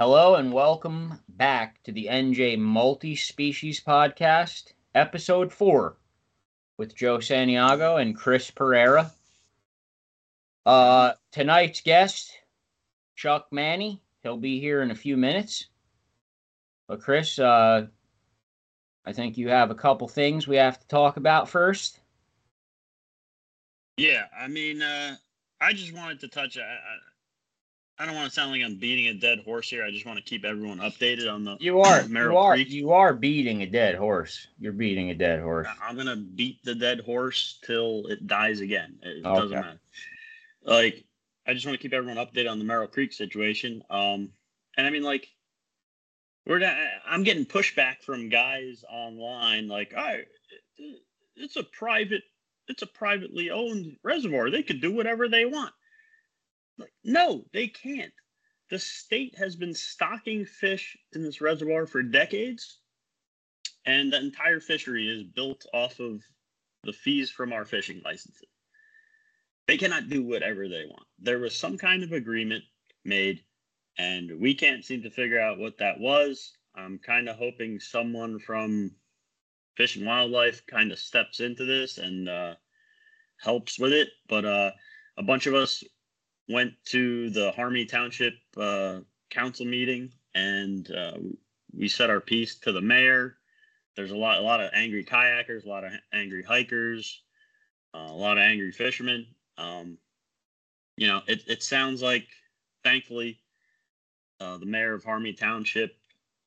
Hello and welcome back to the NJ Multi Species Podcast, Episode 4, with Joe Santiago and Chris Pereira. Uh, tonight's guest, Chuck Manny. He'll be here in a few minutes. But, Chris, uh, I think you have a couple things we have to talk about first. Yeah, I mean, uh, I just wanted to touch. I, I, I don't want to sound like I'm beating a dead horse here. I just want to keep everyone updated on the You are Merrill you are Creek. you are beating a dead horse. You're beating a dead horse. I'm gonna beat the dead horse till it dies again. It Okay. doesn't matter. Like, I just want to keep everyone updated on the Merrill Creek situation. Um, and I mean, like, we're not, I'm getting pushback from guys online, like, I, it's a private, it's a privately owned reservoir. They could do whatever they want. No, they can't. The state has been stocking fish in this reservoir for decades and the entire fishery is built off of the fees from our fishing licenses. They cannot do whatever they want. There was some kind of agreement made, and we can't seem to figure out what that was. I'm kind of hoping someone from Fish and Wildlife kind of steps into this and uh, helps with it. But uh, a bunch of us went to the Harmony Township uh, council meeting, and uh, we said our piece to the mayor there's a lot a lot of angry kayakers, a lot of angry hikers, uh, a lot of angry fishermen. Um, you know, it it sounds like, thankfully, uh, the mayor of Harmony Township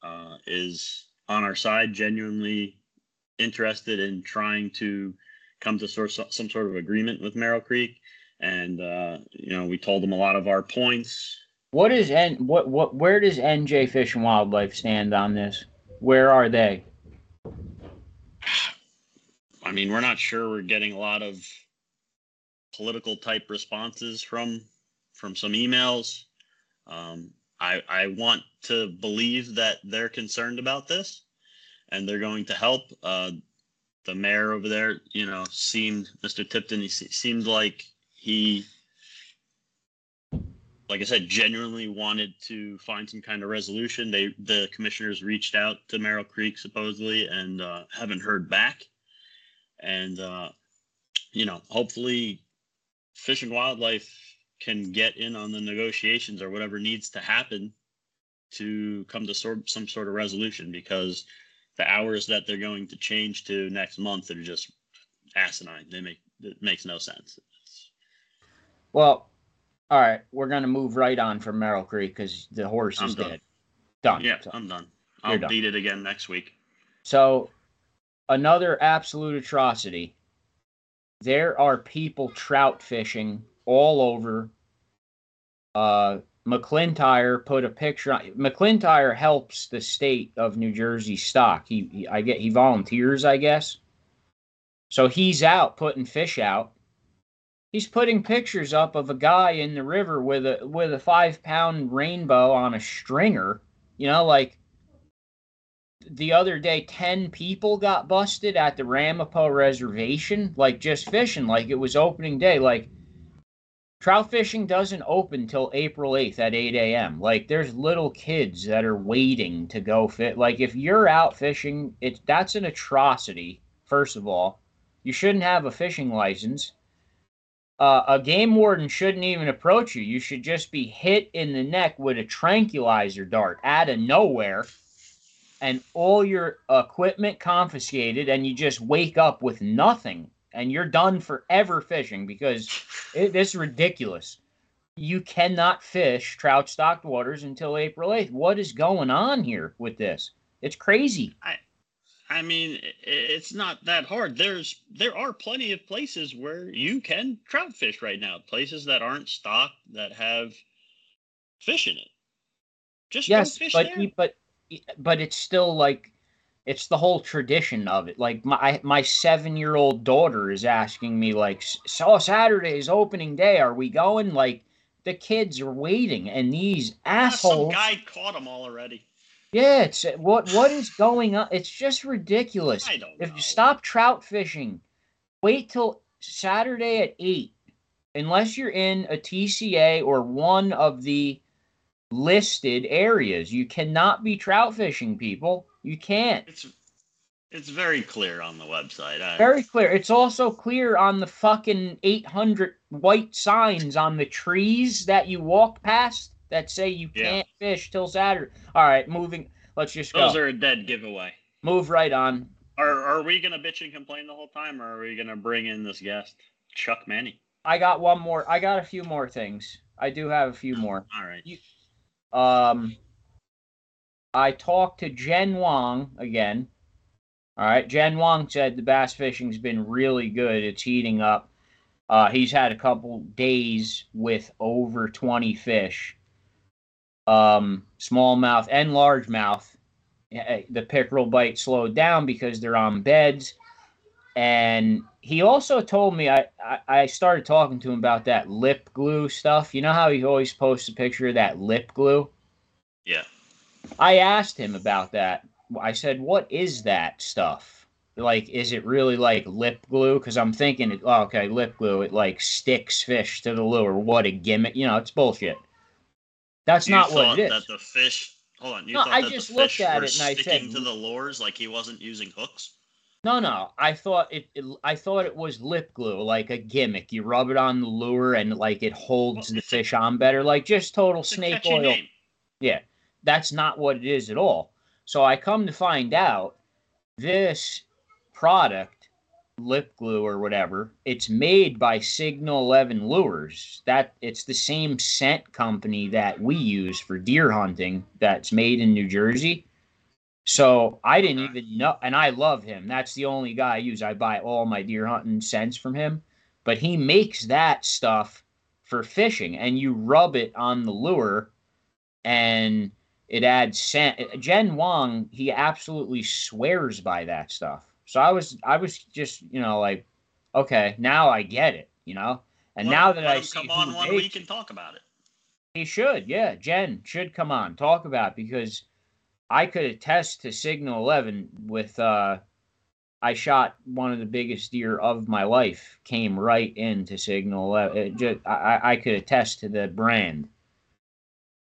uh, is on our side, genuinely interested in trying to come to sort of some sort of agreement with Merrill Creek. And uh, you know, we told them a lot of our points. What is N what what where does NJ Fish and Wildlife stand on this? Where are they? I mean, we're not sure we're getting a lot of political type responses from from some emails. Um, I I want to believe that they're concerned about this and they're going to help. Uh, the mayor over there, you know, seemed Mr. Tipton. He se- seemed like he, like I said, genuinely wanted to find some kind of resolution. They the commissioners reached out to Merrill Creek supposedly and uh, haven't heard back. And uh, you know hopefully fish and wildlife can get in on the negotiations or whatever needs to happen to come to sort some sort of resolution because the hours that they're going to change to next month are just asinine. They make it makes no sense Well, all right, we're gonna move right on from Merrill Creek because the horse I'm is done. dead. Done. yeah So- i'm done i'll done. beat it again next week So, another absolute atrocity. There are people trout fishing all over. Uh, McClintyre put a picture on. McClintyre helps the state of New Jersey stock. He, he, I get, he volunteers, I guess. So he's out putting fish out. He's putting pictures up of a guy in the river with a with a five pound rainbow on a stringer. You know, like the other day 10 people got busted at the Ramapo reservation like just fishing like it was opening day like trout fishing doesn't open till April 8th at 8 a.m. like there's little kids that are waiting to go fit like if you're out fishing it's that's an atrocity first of all you shouldn't have a fishing license uh, a game warden shouldn't even approach you you should just be hit in the neck with a tranquilizer dart out of nowhere and all your equipment confiscated and you just wake up with nothing and you're done forever fishing because it, it's ridiculous. You cannot fish trout stocked waters until April 8th. What is going on here with this? It's crazy. I mean, it's not that hard. There's there are plenty of places where you can trout fish right now. Places that aren't stocked that have fish in it. Just yes, fish but there. but but it's still like it's the whole tradition of it. Like my my seven year old daughter is asking me like, "So Saturday is opening day. Are we going?" Like the kids are waiting, and these Ah, Some assholes. guy caught them all already. Yeah, it's what what is going on? It's just ridiculous. I don't If know. you stop trout fishing, wait till Saturday at eight, unless you're in a TCA or one of the listed areas. You cannot be trout fishing, people. You can't. It's it's very clear on the website. I, Very clear. It's also clear on the fucking 800 white signs on the trees that you walk past that say you can't fish till Saturday. All right, moving. Let's just go. those are a dead giveaway. Move right on. Are are we gonna bitch and complain the whole time, or are we gonna bring in this guest, Chuck Manny? I got one more. I got a few more things. I do have a few more. All right. Um, I talked to Jen Wong again. All right, Jen Wong said the bass fishing's been really good. It's heating up. Uh, he's had a couple days with over 20 fish. Um, smallmouth and largemouth. Eh, The pickerel bite slowed down because they're on beds. And he also told me I, I, I started talking to him about that lip glue stuff. You know how he always posts a picture of that lip glue? Yeah. I asked him about that. I said, "What is that stuff? Like, is it really like lip glue? Because I'm thinking, it, oh, okay, lip glue. It like sticks fish to the lure. What a gimmick! You know, it's bullshit. That's You not what it is. that the fish. Hold on. You No, thought I that just the looked fish at it and I sticking said- to the lures like he wasn't using hooks. No, no. I thought it, it. I thought it was lip glue, like a gimmick. You rub it on the lure and like it holds Well, the fish on better, like just total snake oil. name. Yeah, that's not what it is at all. So I come to find out this product, lip glue or whatever, it's made by Signal 11 Lures. That it's the same scent company that we use for deer hunting that's made in New Jersey. So I didn't even know and I love him. That's the only guy I use. I buy all my deer hunting scents from him. But he makes that stuff for fishing and you rub it on the lure and it adds scent. Jen Wong, he absolutely swears by that stuff. So I was, I was just, you know, like, okay, now I get it, you know. And Let- now that I see come on one week and talk about it. he should, yeah. Jen should come on, talk about it because I could attest to Signal Eleven with uh I shot one of the biggest deer of my life, came right into Signal Eleven. Just, I, I- I could attest to the brand.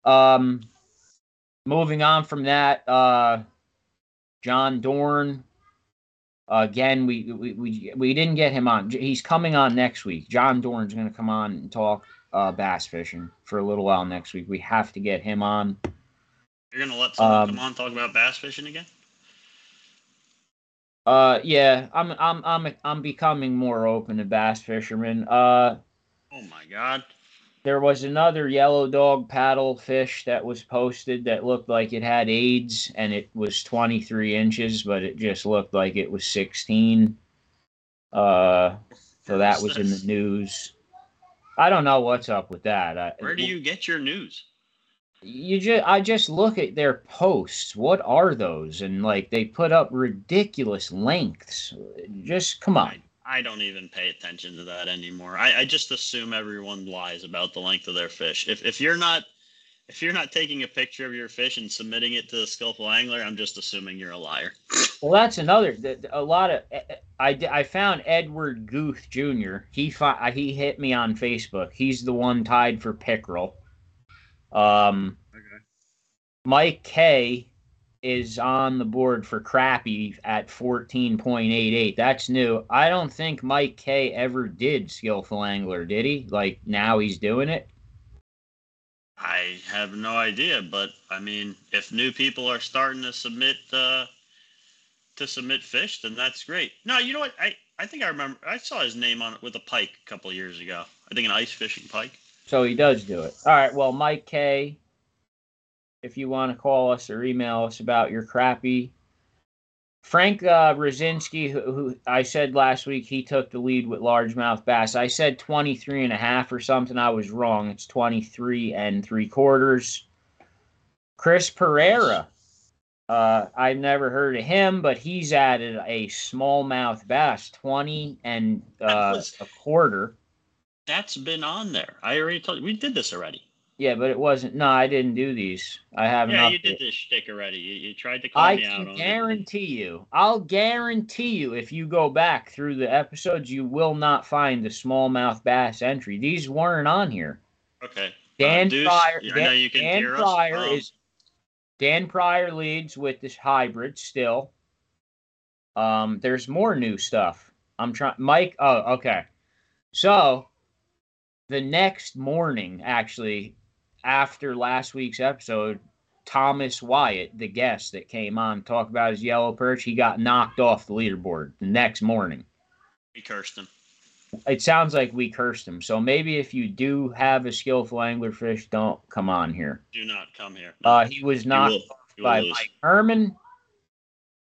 Um moving on from that, uh John Dorn. Again, we, we we we didn't get him on. He's coming on next week. John Dorn's going to come on and talk uh, bass fishing for a little while next week. We have to get him on. You're gonna let someone Um, come on talk about bass fishing again? Uh, yeah, I'm I'm I'm I'm becoming more open to bass fishermen. Uh, Oh my god. There was another yellow dog paddle fish that was posted that looked like it had AIDS and it was 23 inches, but it just looked like it was 16. Uh, so that was in the news. I don't know what's up with that. I, Where do you get your news? you just I just look at their posts. What are those? And like they put up ridiculous lengths. Just come on. I, I don't even pay attention to that anymore. I, I just assume everyone lies about the length of their fish. If if you're not if you're not taking a picture of your fish and submitting it to the skillful angler, I'm just assuming you're a liar. Well, that's another. th- th- A lot of eh, eh, I, I found Edward Guth Jr. He fi- uh, he hit me on Facebook. He's the one tied for pickerel. Um, Okay. Mike K is on the board for crappie at 14.88. That's new. I don't think Mike K ever did skillful angler, did he? Like now he's doing it. I have no idea, but I mean, if new people are starting to submit uh, to submit fish, then that's great. No, you know what? I I think I remember I saw his name on it with a pike a couple years ago. I think an ice fishing pike. So he does do it. All right. Well, Mike K, if you want to call us or email us about your crappie. Frank uh, Rosinski, who, who I said last week, he took the lead with largemouth bass. I said 23 and a half or something. I was wrong. It's 23 and three quarters. Chris Pereira. Uh, I've never heard of him, but he's added a smallmouth bass, 20 and uh, was- a quarter. That's been on there. I already told you we did this already. Yeah, but it wasn't. No, I didn't do these. I haven't. Yeah, you did this shtick already. You, you tried to call I me out it. guarantee you. I'll guarantee you. If you go back through the episodes, you will not find the smallmouth bass entry. These weren't on here. Okay. Dan Deuce, Pryor. I Dan, know you can Dan hear us. Pryor Um, is Dan Pryor leads with this hybrid still. Um, there's more new stuff. I'm trying. Mike. Oh, okay. So the next morning, actually, after last week's episode, Thomas Wyatt, the guest that came on, talked about his yellow perch. He got knocked off the leaderboard the next morning. We cursed him. It sounds like we cursed him. So maybe if you do have a skillful anglerfish, don't come on here. Do not come here. No, Uh, he was knocked you by lose. Mike Herman.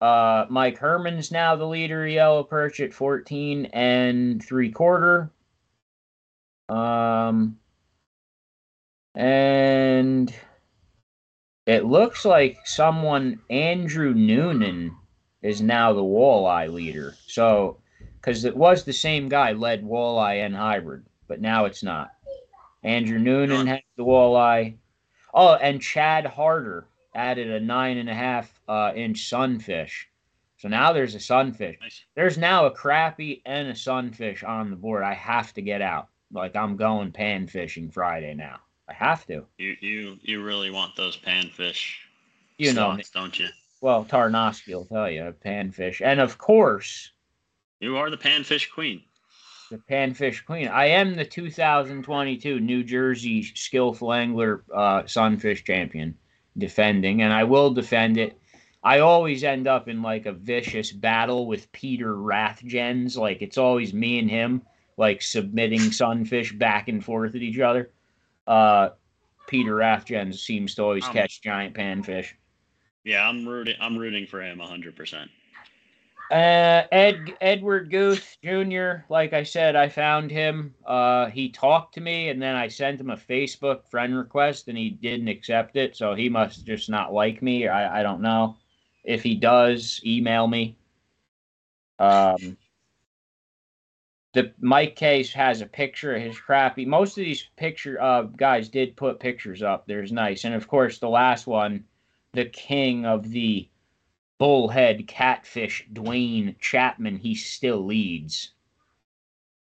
Uh, Mike Herman's now the leader of yellow perch at 14 and three quarter. Um, and it looks like someone, Andrew Noonan, is now the walleye leader. So, because it was the same guy led walleye and hybrid, but now it's not. Andrew Noonan has the walleye. Oh, and Chad Harder added a nine and a half uh, inch sunfish. So now there's a sunfish. Nice. There's now a crappie and a sunfish on the board. I have to get out. Like I'm going pan fishing Friday now. I have to. You you you really want those panfish? You know me. don't you? Well, Tarnowski will tell you panfish, and of course You are the panfish queen. the panfish queen. I am the 2022 New Jersey skillful angler uh, sunfish champion, defending, and I will defend it. I always end up in like a vicious battle with Peter Rathgens. Like it's always me and him, like submitting sunfish back and forth at each other. Uh, Peter Rathgens seems to always Um, catch giant panfish. Yeah, I'm rooting. I'm rooting for him 100. percent Uh, Ed Edward Guth Jr. Like I said, I found him. Uh, he talked to me, and then I sent him a Facebook friend request, and he didn't accept it. So he must just not like me. I I don't know. If he does, email me. Um, the Mike Case has a picture of his crappie. Most of these picture uh guys did put pictures up. There's nice, and of course the last one, the king of the bullhead catfish, Dwayne Chapman. He still leads.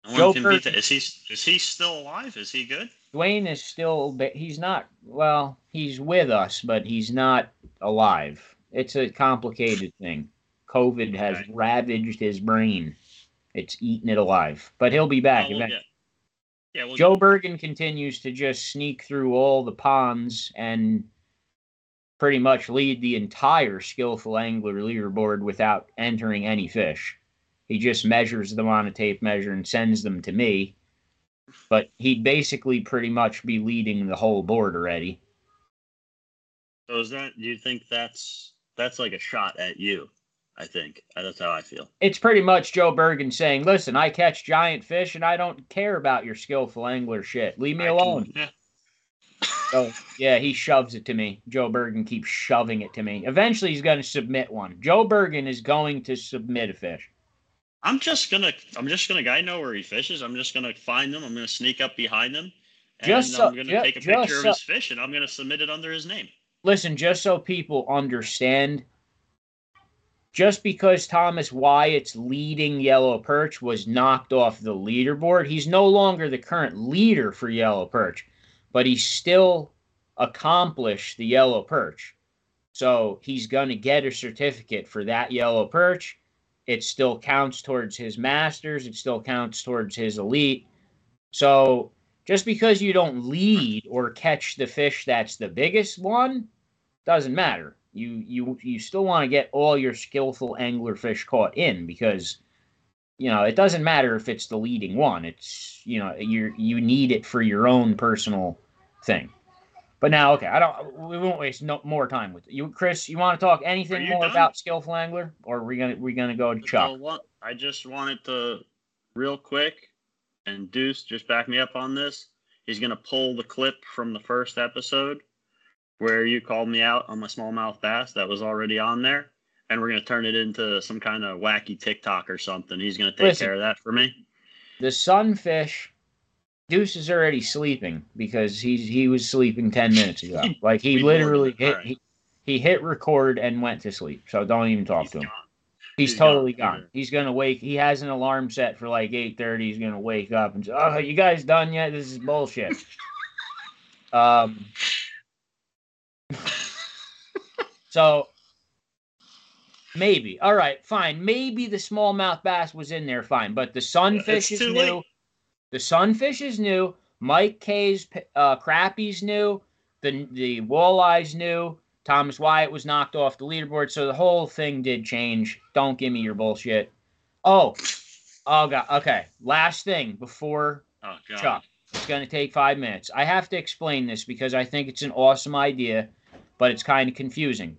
No Joe one can beat Burke- that. Is he is he still alive? Is he good? Dwayne is still, but he's not. Well, he's with us, but he's not alive. It's a complicated thing. COVID has ravaged his brain. It's eating it alive, but he'll be back Oh, we'll eventually. Yeah, we'll Joe Bergen continues to just sneak through all the ponds and pretty much lead the entire skillful angler leaderboard without entering any fish. He just measures them on a tape measure and sends them to me. But he'd basically pretty much be leading the whole board already. So is that? Do you think that's that's like a shot at you? I think Uh, that's how I feel. It's pretty much Joe Bergen saying, Listen, I catch giant fish and I don't care about your skillful angler shit. Leave me I can- alone. yeah. So yeah, he shoves it to me. Joe Bergen keeps shoving it to me. Eventually, he's going to submit one. Joe Bergen is going to submit a fish. I'm just gonna I'm just gonna I know where he fishes. I'm just gonna find them. I'm gonna sneak up behind them, And Just so- I'm gonna ju- take a picture of his fish and I'm gonna submit it under his name. Listen, just so people understand, just because Thomas Wyatt's leading Yellow Perch was knocked off the leaderboard, he's no longer the current leader for Yellow Perch, but he still accomplished the Yellow Perch. So he's going to get a certificate for that Yellow Perch. It still counts towards his Masters, it still counts towards his Elite. So just because you don't lead or catch the fish that's the biggest one doesn't matter you you you still want to get all your skillful angler fish caught in because you know it doesn't matter if it's the leading one it's you know you you need it for your own personal thing but now okay i don't we won't waste no more time with it. you chris you want to talk anything more done? about skillful angler or are we gonna we gonna go to So chuck what- I just wanted to real quick and Deuce just back me up on this. He's gonna pull the clip from the first episode where you called me out on my smallmouth bass that was already on there. And we're gonna turn it into some kind of wacky TikTok or something. He's gonna take Listen. care of that for me. the sunfish Deuce is already sleeping because he's he was sleeping ten minutes ago. Like he literally hit Alright. he, he hit record and went to sleep. So don't even talk He's to him. gone. He's, He's totally gone. gone. He's gonna wake. He has an alarm set for like eight thirty. He's gonna wake up and say, "Oh, you guys done yet? This is bullshit." Um, so maybe. All right, fine. Maybe the smallmouth bass was in there, fine. But the sunfish It's is new. late. The sunfish is new. Mike K's uh, crappie's new. The the walleyes new. Thomas Wyatt was knocked off the leaderboard, so the whole thing did change. Don't give me your bullshit. Oh, oh god. Okay, last thing before Oh god. Chuck. It's going to take five minutes. I have to explain this because I think it's an awesome idea, but it's kind of confusing.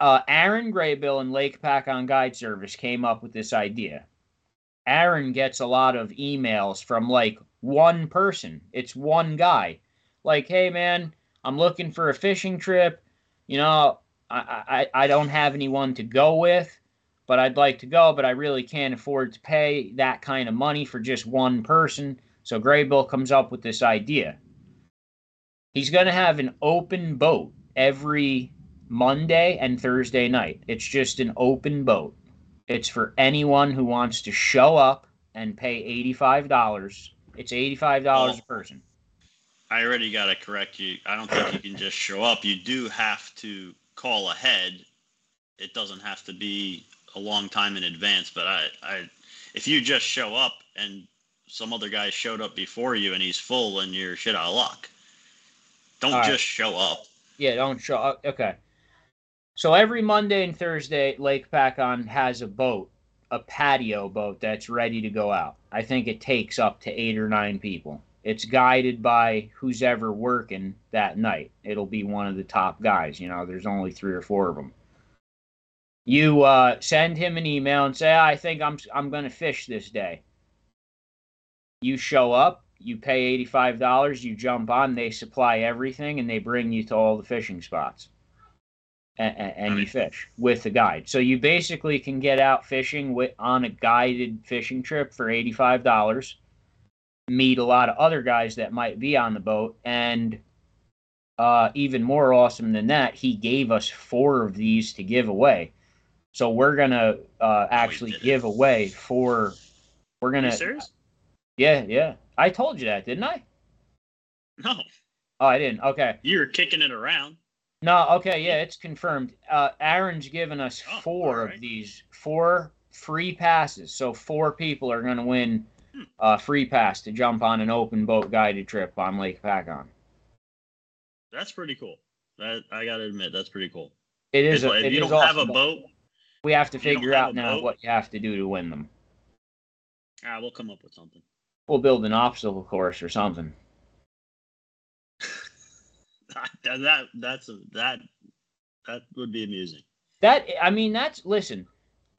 Uh, Aaron Graybill and Lake Hopatcong Guide Service came up with this idea. Aaron gets a lot of emails from like one person. It's one guy. Like, hey man, I'm looking for a fishing trip. You know, I, I, I don't have anyone to go with but I'd like to go, but I really can't afford to pay that kind of money for just one person. So Graybill comes up with this idea. He's going to have an open boat every Monday and Thursday night. It's just an open boat. It's for anyone who wants to show up and pay $85. It's $85 a Oh. person. I already got to correct you. I don't think you can just show up. You do have to call ahead. It doesn't have to be a long time in advance. But I, I, if you just show up and some other guy showed up before you and he's full and you're shit out of luck, don't right. just show up. Yeah, don't show up. Okay. So every Monday and Thursday, Lake Hopatcong has a boat, a patio boat that's ready to go out. I think it takes up to eight or nine people. It's guided by who's ever working that night. It'll be one of the top guys. You know, there's only three or four of them. You uh, send him an email and say, "I think I'm I'm going to fish this day." You show up, you pay eighty-five dollars, you jump on, they supply everything, and they bring you to all the fishing spots, and, and you fish with the guide. So you basically can get out fishing with on a guided fishing trip for eighty-five dollars. Meet a lot of other guys that might be on the boat, and uh, even more awesome than that, he gave us four of these to give away. So we're gonna uh, actually did it. give away four. We're gonna, serious? yeah, yeah. I told you that, didn't I? No, Oh, I didn't. Okay. you're kicking it around. No, okay, yeah, it's confirmed. Uh, Aaron's given us Oh, four alright. of these, four free passes. So four people are going to win Hmm. a free pass to jump on an open boat guided trip on Lake Hopatcong. That's pretty cool. That I gotta admit, that's pretty cool. It is. if A, if you don't have a boat, We have to if you don't figure have out now boat- what you have to do to win them. ah, we'll come up with something. We'll build an obstacle course or something. that, that that's a, that that would be amusing. That I mean, that's listen.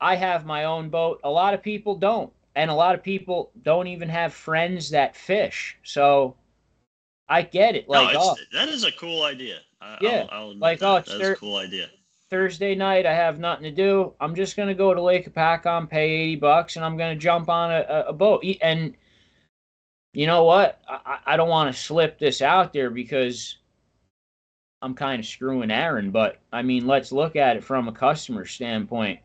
I have my own boat. A lot of people don't, and a lot of people don't even have friends that fish. So I get it. Like, no, oh, that is a cool idea. I, Yeah, I'll, I'll like, that. oh, it's that's their- a cool idea. Thursday night, I have nothing to do. I'm just gonna go to Lake Hopatcong, pay eighty bucks, and I'm gonna jump on a, a, boat. And you know what? I I don't want to slip this out there because I'm kind of screwing Aaron. But I mean, let's look at it from a customer standpoint.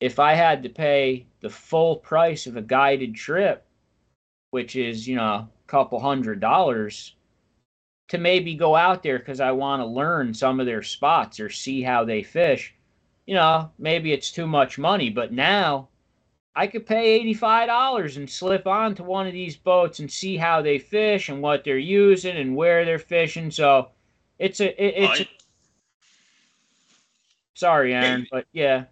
If I had to pay the full price of a guided trip, which is you know a couple hundred dollars, to maybe go out there because I want to learn some of their spots or see how they fish. You know, maybe it's too much money, but now I could pay $85 and slip onto one of these boats and see how they fish and what they're using and where they're fishing. So it's a, it, it's, I- sorry, Aaron, but yeah,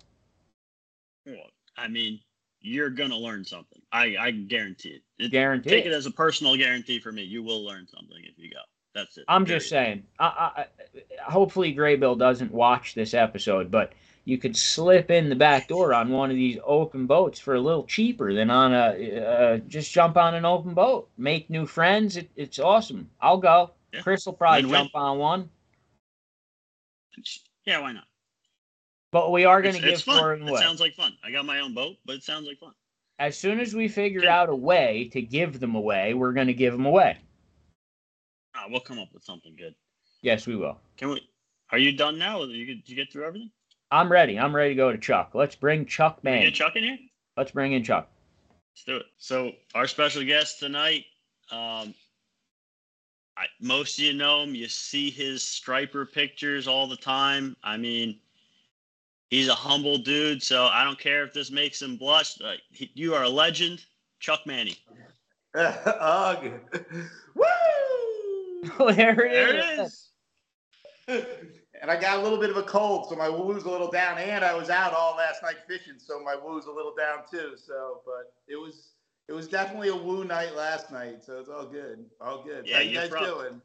well, I mean, you're gonna learn something. I I guarantee it. it guarantee. take it. it as a personal guarantee for me. You will learn something if you go. That's it. I'm just saying. I, I, I- hopefully, Graybill doesn't watch this episode, but you could slip in the back door on one of these open boats for a little cheaper than on a. Uh, just jump on an open boat, make new friends. It, it's awesome. I'll go. Yeah. Chris will probably Win-win. jump on one, Yeah, why not? but we are going to give it's fun. four It sounds like fun. I got my own boat, but it sounds like fun. As soon as we figure out a way to give them away, we're going to give them away. Ah, we'll come up with something good. Yes, we will. Can we? Are you done now? Did you get through everything? I'm ready. I'm ready to go to Chuck. Let's bring Chuck Bang. get Chuck in here? Let's bring in Chuck. Let's do it. So our special guest tonight, um, I, most of you know him. You see his striper pictures all the time. I mean, he's a humble dude, so I don't care if this makes him blush. Uh, he, you are a legend, Chuck Manny. Ugh. Woo! there it There is. it is. and I got a little bit of a cold, so my woo's a little down. And I was out all last night fishing, so my woo's a little down too. So, but it was it was definitely a woo night last night, so it's all good, all good. Yeah, How you you guys prob- doing?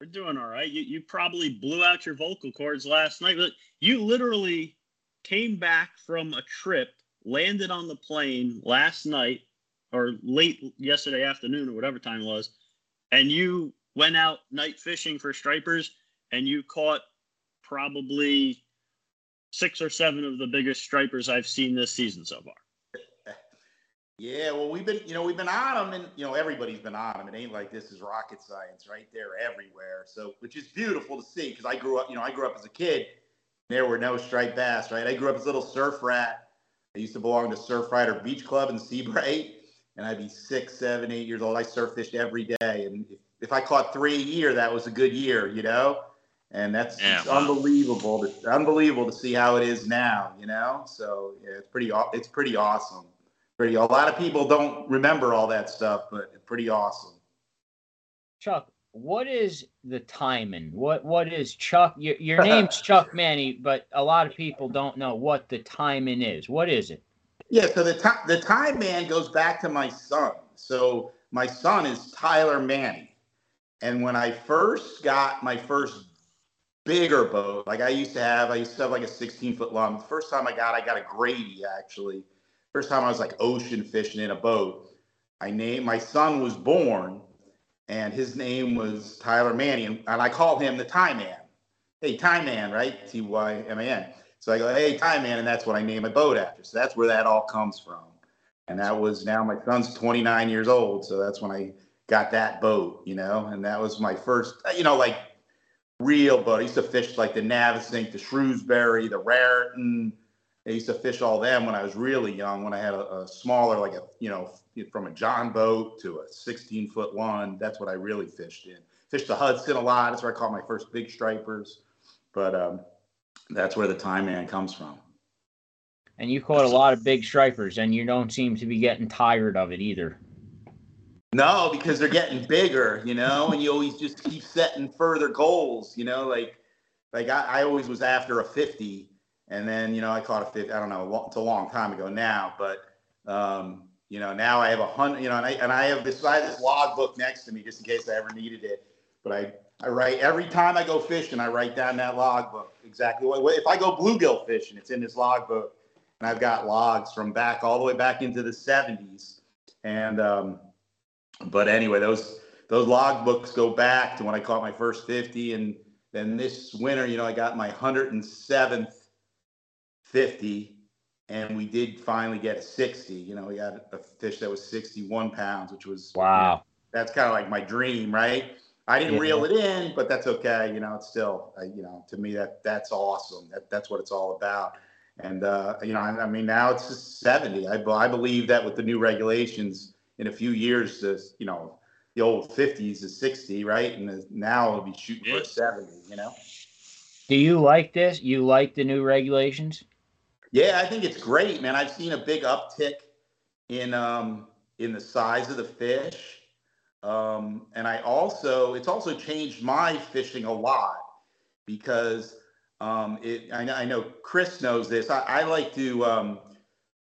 We're doing all right. You you probably blew out your vocal cords last night, but you literally came back from a trip, landed on the plane last night or late yesterday afternoon or whatever time it was, and you went out night fishing for stripers and you caught probably six or seven of the biggest stripers I've seen this season so far. Yeah, well, we've been, you know, we've been on them, and you know, everybody's been on them. It ain't like this is rocket science, right? They're everywhere. So, which is beautiful to see because I grew up, you know, I grew up as a kid. There were no striped bass, right? I grew up as a little surf rat. I used to belong to Surf Rider Beach Club in Seabright, and I'd be six, seven, eight years old. I surf fished every day, and if, if I caught three a year, that was a good year, you know. And that's Yeah, it's wow. unbelievable, to, unbelievable to see how it is now, you know. So yeah, it's pretty, it's pretty awesome pretty. A lot of people don't remember all that stuff, but pretty awesome. Chuck, what is the Tyman? What what is Chuck? Your, your name's Chuck Manny, but a lot of people don't know what the Tyman is. What is it? Yeah. So the time the time man goes back to my son. So my son is Tyler Manny, and when I first got my first bigger boat, like I used to have, I used to have like a 16 foot long. The first time I got, I got a Grady actually. First time I was like ocean fishing in a boat. I named my son was born, and his name was Tyler Manny, and, I called him the Time Man. Hey, Time Man, right? T Y M A N. So I go, hey, Time Man, and that's what I named my boat after. So that's where that all comes from. And that was now my son's 29 years old, so that's when I got that boat, you know, and that was my first, you know, like real boat. I used to fish like the Navesink, the Shrewsbury, the Raritan. I used to fish all them when I was really young, when I had a, a smaller, like a, you know, from a John boat to a 16 foot one. That's what I really fished in. Fished the Hudson a lot. That's where I caught my first big stripers. But um, that's where the time man comes from. And you caught a lot of big stripers, and you don't seem to be getting tired of it either. No, because they're getting bigger, you know, and you always just keep setting further goals, you know, like like I, I always was after a 50 and then, you know, I caught a 50, I don't know, it's a long time ago now, but um, you know, now I have a hundred, you know, and I and I have this I have this log book next to me just in case I ever needed it. But I I write every time I go fishing, I write down that log book exactly what if I go bluegill fishing, it's in this log book. And I've got logs from back all the way back into the 70s. And um but anyway, those those log books go back to when I caught my first 50, and then this winter, you know, I got my 107th 50, and we did finally get a 60. You know, we got a fish that was 61 pounds, which was Wow. that's kind of like my dream, right? I didn't Yeah. reel it in, but that's okay. You know, it's still, uh, you know, to me that that's awesome. That that's what it's all about. And uh, you know, I, I mean, now it's just 70. I, I believe that with the new regulations, in a few years, this you know, the old 50s is 60, right? And the- now it'll be shooting for Yeah. a 70. You know. Do you like this? You like the new regulations? Yeah, I think it's great, man. I've seen a big uptick in um, in the size of the fish, um, and I also it's also changed my fishing a lot because um, it. I know, I know Chris knows this. I, I like to um,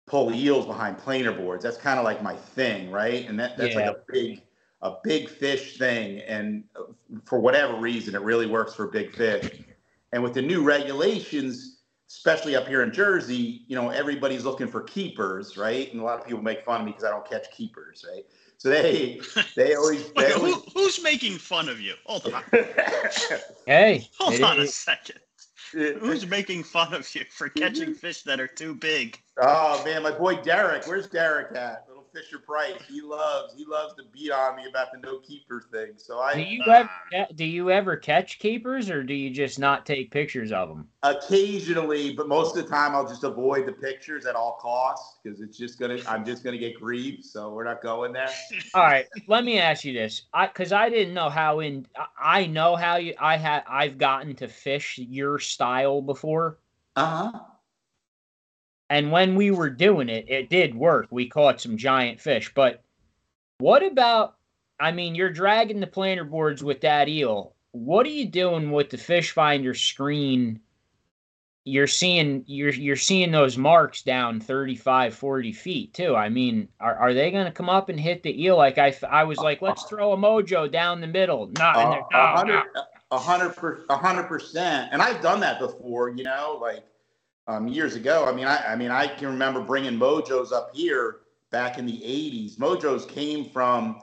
pull eels behind planer boards. That's kind of like my thing, right? And that that's Yeah. like a big a big fish thing, and uh, for whatever reason, it really works for big fish. And with the new regulations, especially up here in Jersey, you know, everybody's looking for keepers, right? And a lot of people make fun of me because I don't catch keepers, right? So they they always Wait, they who, who's making fun of you? Hold on. Hey, Hold it on a second. Who's making fun of you for mm-hmm. catching fish that are too big? oh man, my boy Derek, where's Derek at? Fisher Price. He loves he loves to beat on me about the no keeper thing. So I Do you ever do you ever catch keepers, or do you just not take pictures of them? occasionally, but most of the time I'll just avoid the pictures at all costs because it's just gonna I'm just gonna get grieved. So we're not going there. All right, let me ask you this, I because I didn't know how in I- I know how you I had I've gotten to fish your style before, Uh huh. And when we were doing it, it did work. We caught some giant fish, but what about? I mean, you're dragging the planer boards with that eel. What are you doing with the fish finder screen? You're seeing you're you're seeing those marks down 35 40 feet too. I mean, are, are they going to come up and hit the eel like I, I was like, let's throw a mojo down the middle. Not in Uh, No, hundred, no. a hundred, per- a hundred percent. And I've done that before, you know, like um, years ago. I mean, I, I mean, I can remember bringing mojos up here back in the '80s. Mojos came from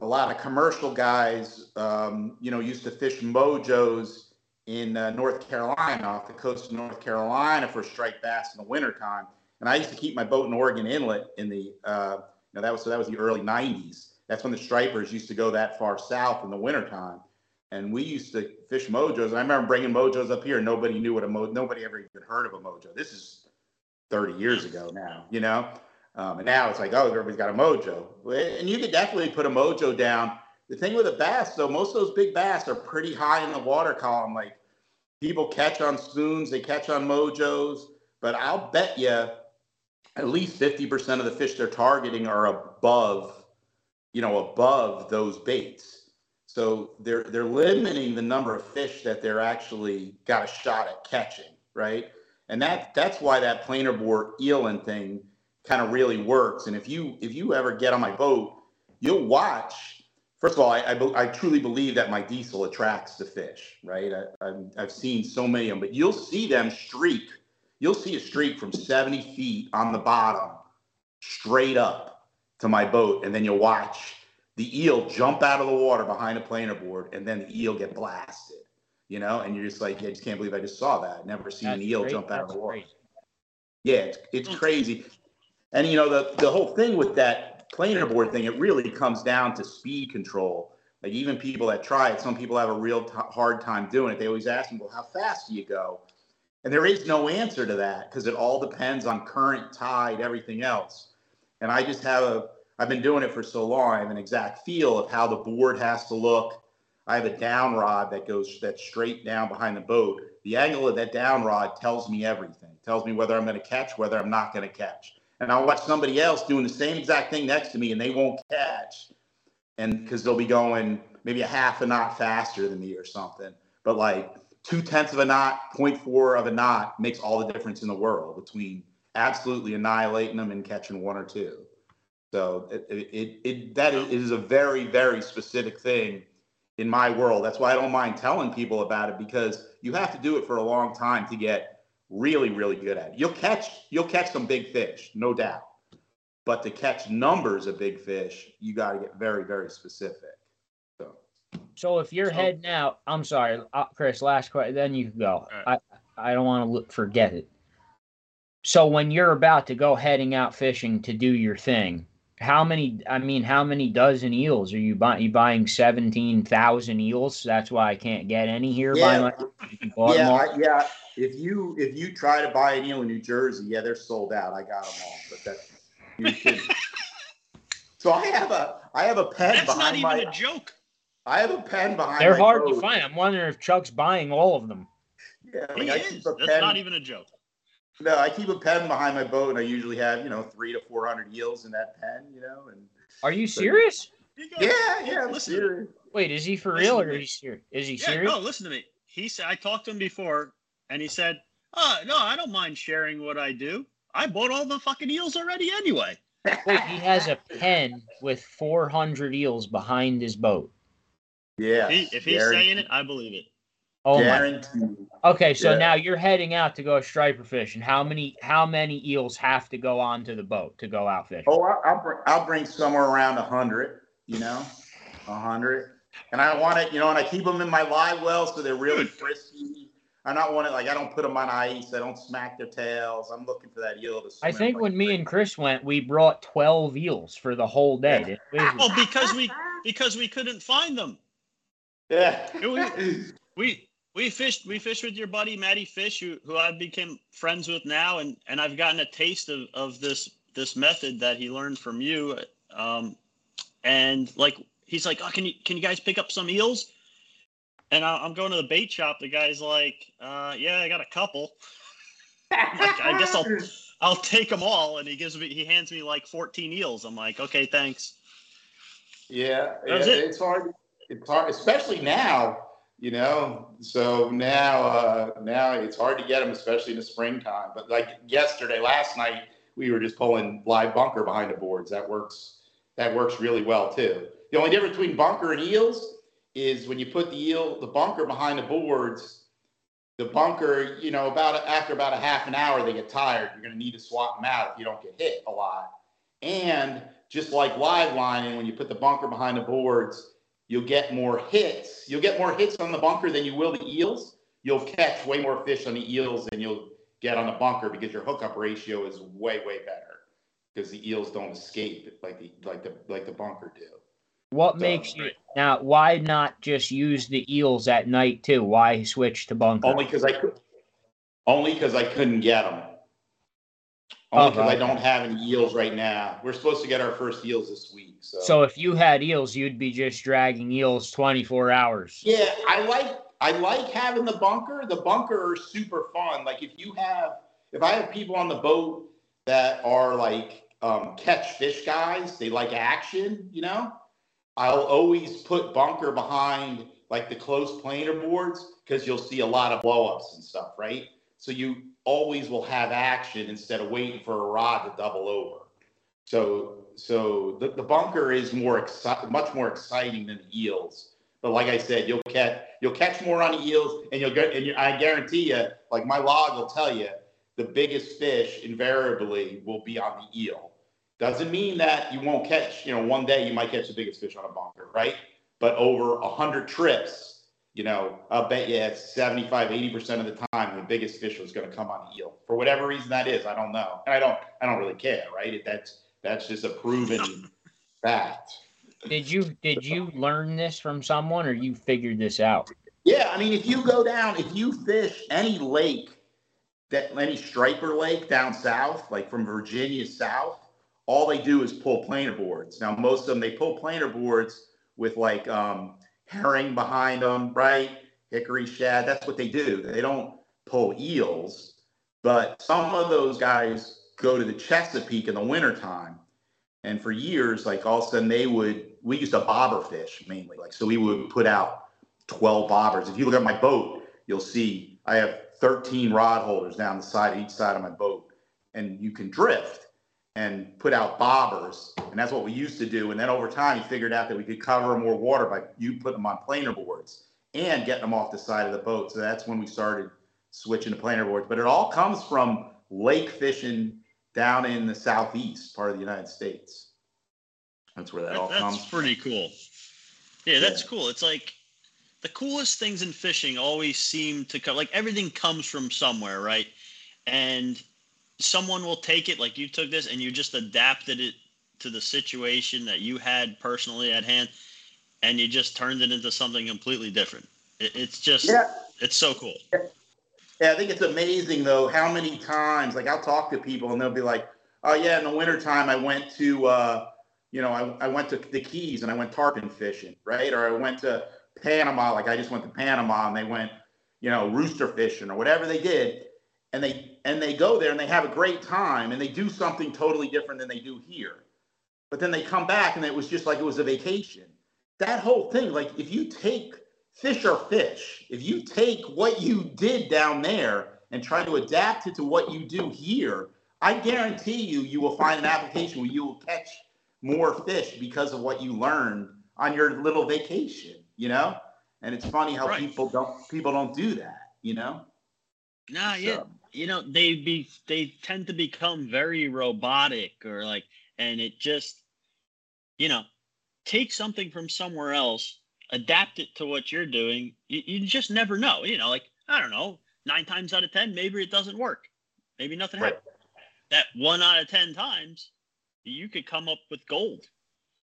a lot of commercial guys. Um, you know, used to fish mojos in uh, North Carolina, off the coast of North Carolina for striped bass in the wintertime. And I used to keep my boat in Oregon Inlet in the, uh, you know, that was so that was the early '90s. That's when the stripers used to go that far south in the wintertime and we used to fish mojos. I remember bringing mojos up here. Nobody knew what a mo. Nobody ever even heard of a mojo. This is 30 years ago now, you know. Um, and now it's like, oh, everybody's got a mojo, and you could definitely put a mojo down. The thing with a bass, though, most of those big bass are pretty high in the water column. Like people catch on spoons, they catch on mojos, but I'll bet you at least 50% of the fish they're targeting are above, you know, above those baits. So they're they're limiting the number of fish that they're actually got a shot at catching, right? And that that's why that planer board eeling thing kind of really works. And if you if you ever get on my boat, you'll watch. First of all, I, I, I truly believe that my diesel attracts the fish, right? I, I've seen so many of them, but you'll see them streak. You'll see a streak from 70 feet on the bottom straight up to my boat, and then you'll watch the eel jump out of the water behind a planer board, and then the eel get blasted. You know, and you're just like, I just can't believe I just saw that. Never seen an eel cra- jump out of the water. Yeah, it's, it's crazy. And you know, the the whole thing with that planer board thing, it really comes down to speed control. Like even people that try it, some people have a real t- hard time doing it. They always ask me, "Well, how fast do you go?" And there is no answer to that because it all depends on current, tide, everything else. And I just have a, I've been doing it for so long. I have an exact feel of how the board has to look. I have a down rod that goes that's straight down behind the boat. The angle of that down rod tells me everything. Tells me whether I'm going to catch, whether I'm not going to catch. And I'll watch somebody else doing the same exact thing next to me, and they won't catch, and because they'll be going maybe a half a knot faster than me or something. But like two tenths of a knot, 0.4 of a knot makes all the difference in the world between absolutely annihilating them and catching one or two. So it, it, it, it that is, it is a very, very specific thing in my world. That's why I don't mind telling people about it because you have to do it for a long time to get really, really good at it. You'll catch, you'll catch some big fish, no doubt. But to catch numbers of big fish, you got to get very, very specific. So So if you're So- heading out, I'm sorry, uh, Chris. Last question, then you can go. right. I I don't want to look, forget it. So when you're about to go heading out fishing to do your thing, how many? I mean, how many dozen eels are you buying? You buying seventeen thousand eels? That's why I can't get any here. By Yeah. my, you bought them yeah. I, yeah. If you if you try to buy an eel in New Jersey, yeah, they're sold out. I got them all, but that's you can. so I have a I have a pen That's not even my a joke. I have a pen behind. They're my hard boat. to find. I'm wondering if Chuck's buying all of them. Yeah, He like I is. keep a That's pen. not even a joke. No, I keep a pen behind my boat, and I usually have you know three to four hundred eels in that pen. You know, and Are you serious? You yeah, yeah, I'm Listen serious. Wait, is he for Listen real or is he serious? Is he Yeah, serious? no, listen to me. He said I talked to him before, and he said, "Oh no, I don't mind sharing what I do. I bought all the fucking eels already anyway." Wait, he has a pen with 400 eels behind his boat. Yeah, He, if he's saying it, I believe it. Oh my. Okay, so Yeah. now you're heading out to go striper fishing. How many how many eels have to go onto the boat to go out fishing? Oh, I'll, I'll bring I'll bring somewhere around a hundred. You know, a hundred. And I want it, you know, and I keep them in my live well so they're really Dude. frisky. I'm not wanting like I don't put them on ice. I don't smack their tails. I'm looking for that eel to. I think like when me and Chris went, we brought twelve eels for the whole day. It was- Well, because we because we couldn't find them. yeah. It We we fished we fished with your buddy Matty Fish, who who I became friends with now, and and I've gotten a taste of of this this method that he learned from you. Um, and like he's like, oh, can you can you guys pick up some eels? And I, I'm going to the bait shop. The guy's like, uh, yeah, I got a couple. Like, I guess I'll I'll take them all. And he gives me he hands me like 14 eels. I'm like, okay, thanks. Yeah, yeah, it. it's hard. It's hard, especially now. You know, so now, uh, now it's hard to get them, especially in the springtime. But like yesterday, last night, we were just pulling live bunker behind the boards. That works. That works really well too. The only difference between bunker and eels is when you put the eel, the bunker behind the boards. The bunker, you know, about after about a half an hour, they get tired. You're going to need to swap them out if you don't get hit a lot. And just like live lining, when you put the bunker behind the boards, you'll get more hits. You'll get more hits on the bunker than you will the eels. You'll catch way more fish on the eels than you'll get on the bunker because your hookup ratio is way, way better because the eels don't escape like the like the like the bunker do. what So, makes you right. now? Why not just use the eels at night too? Why switch to bunker? Only because I could. Only because I couldn't get them. Only because I Okay. don't have any eels right now. We're supposed to get our first eels this week. So. So if you had eels, you'd be just dragging eels twenty four hours. Yeah, I like I like having the bunker. The bunker are super fun. Like if you have if I have people on the boat that are like um, catch fish guys, they like action, you know. I'll always put bunker behind like the close planer boards because you'll see a lot of blowups and stuff, right? So you always will have action instead of waiting for a rod to double over. So so the, the bunker is more exci- much more exciting than the eels. But like I said, you'll catch you'll catch more on the eels, and you'll get and you, I guarantee you, like my log will tell you, the biggest fish invariably will be on the eel. Doesn't mean that you won't catch. You know, one day you might catch the biggest fish on a bunker, right? But over a hundred trips, you know, I'll bet you it's 75, 80 percent of the time the biggest fish was going to come on the eel for whatever reason that is. I don't know, and I don't I don't really care, right? That's that's just a proven fact. Did you did you learn this from someone or you figured this out? Yeah, I mean, if you go down, if you fish any lake, that any striper lake down south, like from Virginia south, all they do is pull planer boards. Now, most of them they pull planer boards with like um, herring behind them, right? Hickory shad. That's what they do. They don't pull eels, but some of those guys go to the Chesapeake in the wintertime. And for years, like all of a sudden they would, we used to bobber fish mainly. Like, so we would put out 12 bobbers. If you look at my boat, you'll see I have 13 rod holders down the side, each side of my boat. And you can drift and put out bobbers. And that's what we used to do. And then over time, he figured out that we could cover more water by you putting them on planer boards and getting them off the side of the boat. So that's when we started switching to planer boards. But it all comes from lake fishing down in the southeast part of the United States. That's where that all That- comes that's pretty cool. Yeah, that's Yeah. cool. It's like the coolest things in fishing always seem to come like everything comes from somewhere, right? And someone will take it like you took this and you just adapted it to the situation that you had personally at hand and you just turned it into something completely different. It, it's just Yeah. it's so cool. Yeah, I think it's amazing though how many times like I'll talk to people and they'll be like, "Oh yeah, in the wintertime I went to uh, you know, I, I went to the Keys and I went tarpon fishing, right? Or I went to Panama, like I just went to Panama and they went, you know, rooster fishing or whatever they did. And they and they go there and they have a great time and they do something totally different than they do here. But then they come back and it was just like it was a vacation. That whole thing, like if you take fish or fish. If you take what you did down there and try to adapt it to what you do here, I guarantee you, you will find an application where you will catch more fish because of what you learned on your little vacation, you know? And it's funny how Right. people don't people don't do that, you know? Nah, yeah. You know they be they tend to become very robotic or like and it just you know take something from somewhere else adapt it to what you're doing you, you just never know you know like i don't know nine times out of ten, maybe it doesn't work. Maybe nothing Right. happens. That one out of ten times, you could come up with gold.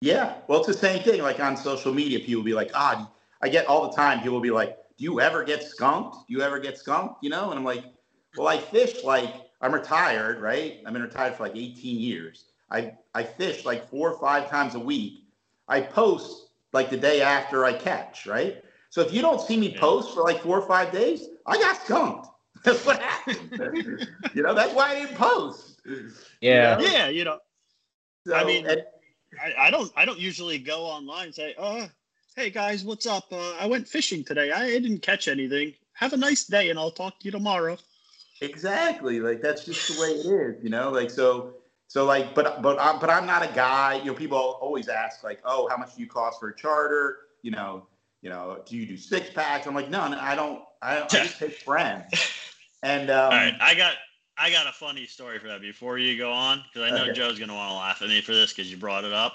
Yeah, well, it's the same thing. Like on social media, people be like, "Ah, I get all the time." People be like, "Do you ever get skunked? Do you ever get skunked?" You know, and I'm like, "Well, I fish like I'm retired, right? I've been retired for like 18 years. I I fish like four or five times a week. I post like the day after I catch, right? So if you don't see me post for like four or five days, I got skunked. That's what happened. you know, that's why I didn't post. Yeah. You know? Yeah, you know, So, I mean- and- I, I don't I don't usually go online and say, oh, hey guys, what's up? Uh, I went fishing today. I didn't catch anything. Have a nice day, and I'll talk to you tomorrow. Exactly. Like that's just the way it is, you know. Like so, so like, but but I'm but I'm not a guy. You know, people always ask like, oh, how much do you cost for a charter? You know, you know, do you do six packs? I'm like, no, no I don't. I, I just take friends. And um, All right, I got I got a funny story for that before you go on because I know Okay. Joe's gonna want to laugh at me for this because you brought it up.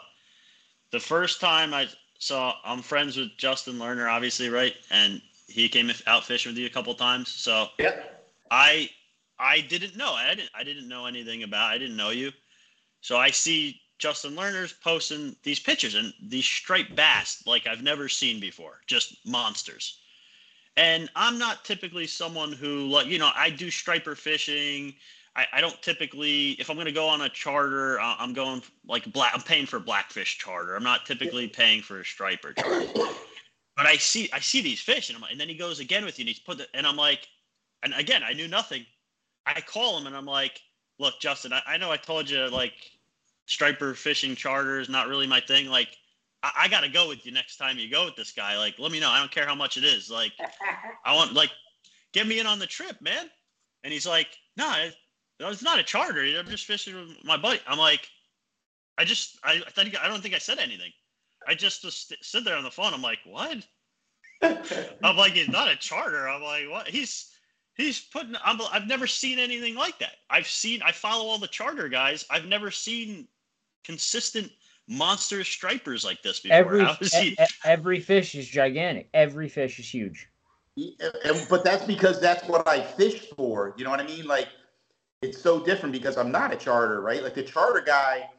The first time I saw, I'm friends with Justin Lerner, obviously, right? And he came out fishing with you a couple times. So yeah, I I didn't know. I didn't I didn't know anything about. I didn't know you. So I see Justin Lerner's posting these pictures and these striped bass like I've never seen before, just monsters. And I'm not typically someone who like you know I do striper fishing. I, I don't typically if I'm going to go on a charter, I'm going like black. I'm paying for blackfish charter. I'm not typically paying for a striper charter. But I see I see these fish and I'm like, and then he goes again with you and he's put the, and I'm like, and again I knew nothing. I call him and I'm like, look, Justin, I, I know I told you like striper fishing charter is not really my thing. Like, I, I got to go with you next time you go with this guy. Like, let me know. I don't care how much it is. Like, I want like get me in on the trip, man. And he's like, no, it, it's not a charter. I'm just fishing with my buddy. I'm like, I just I I, think, I don't think I said anything. I just just st- sit there on the phone. I'm like, what? I'm like, he's not a charter. I'm like, what? He's he's putting. I'm, I've never seen anything like that. I've seen. I follow all the charter guys. I've never seen consistent monster stripers like this before. Every he? e- every fish is gigantic. Every fish is huge. and, but that's because that's what I fish for. You know what I mean? Like it's so different because I'm not a charter, right? Like the charter guy,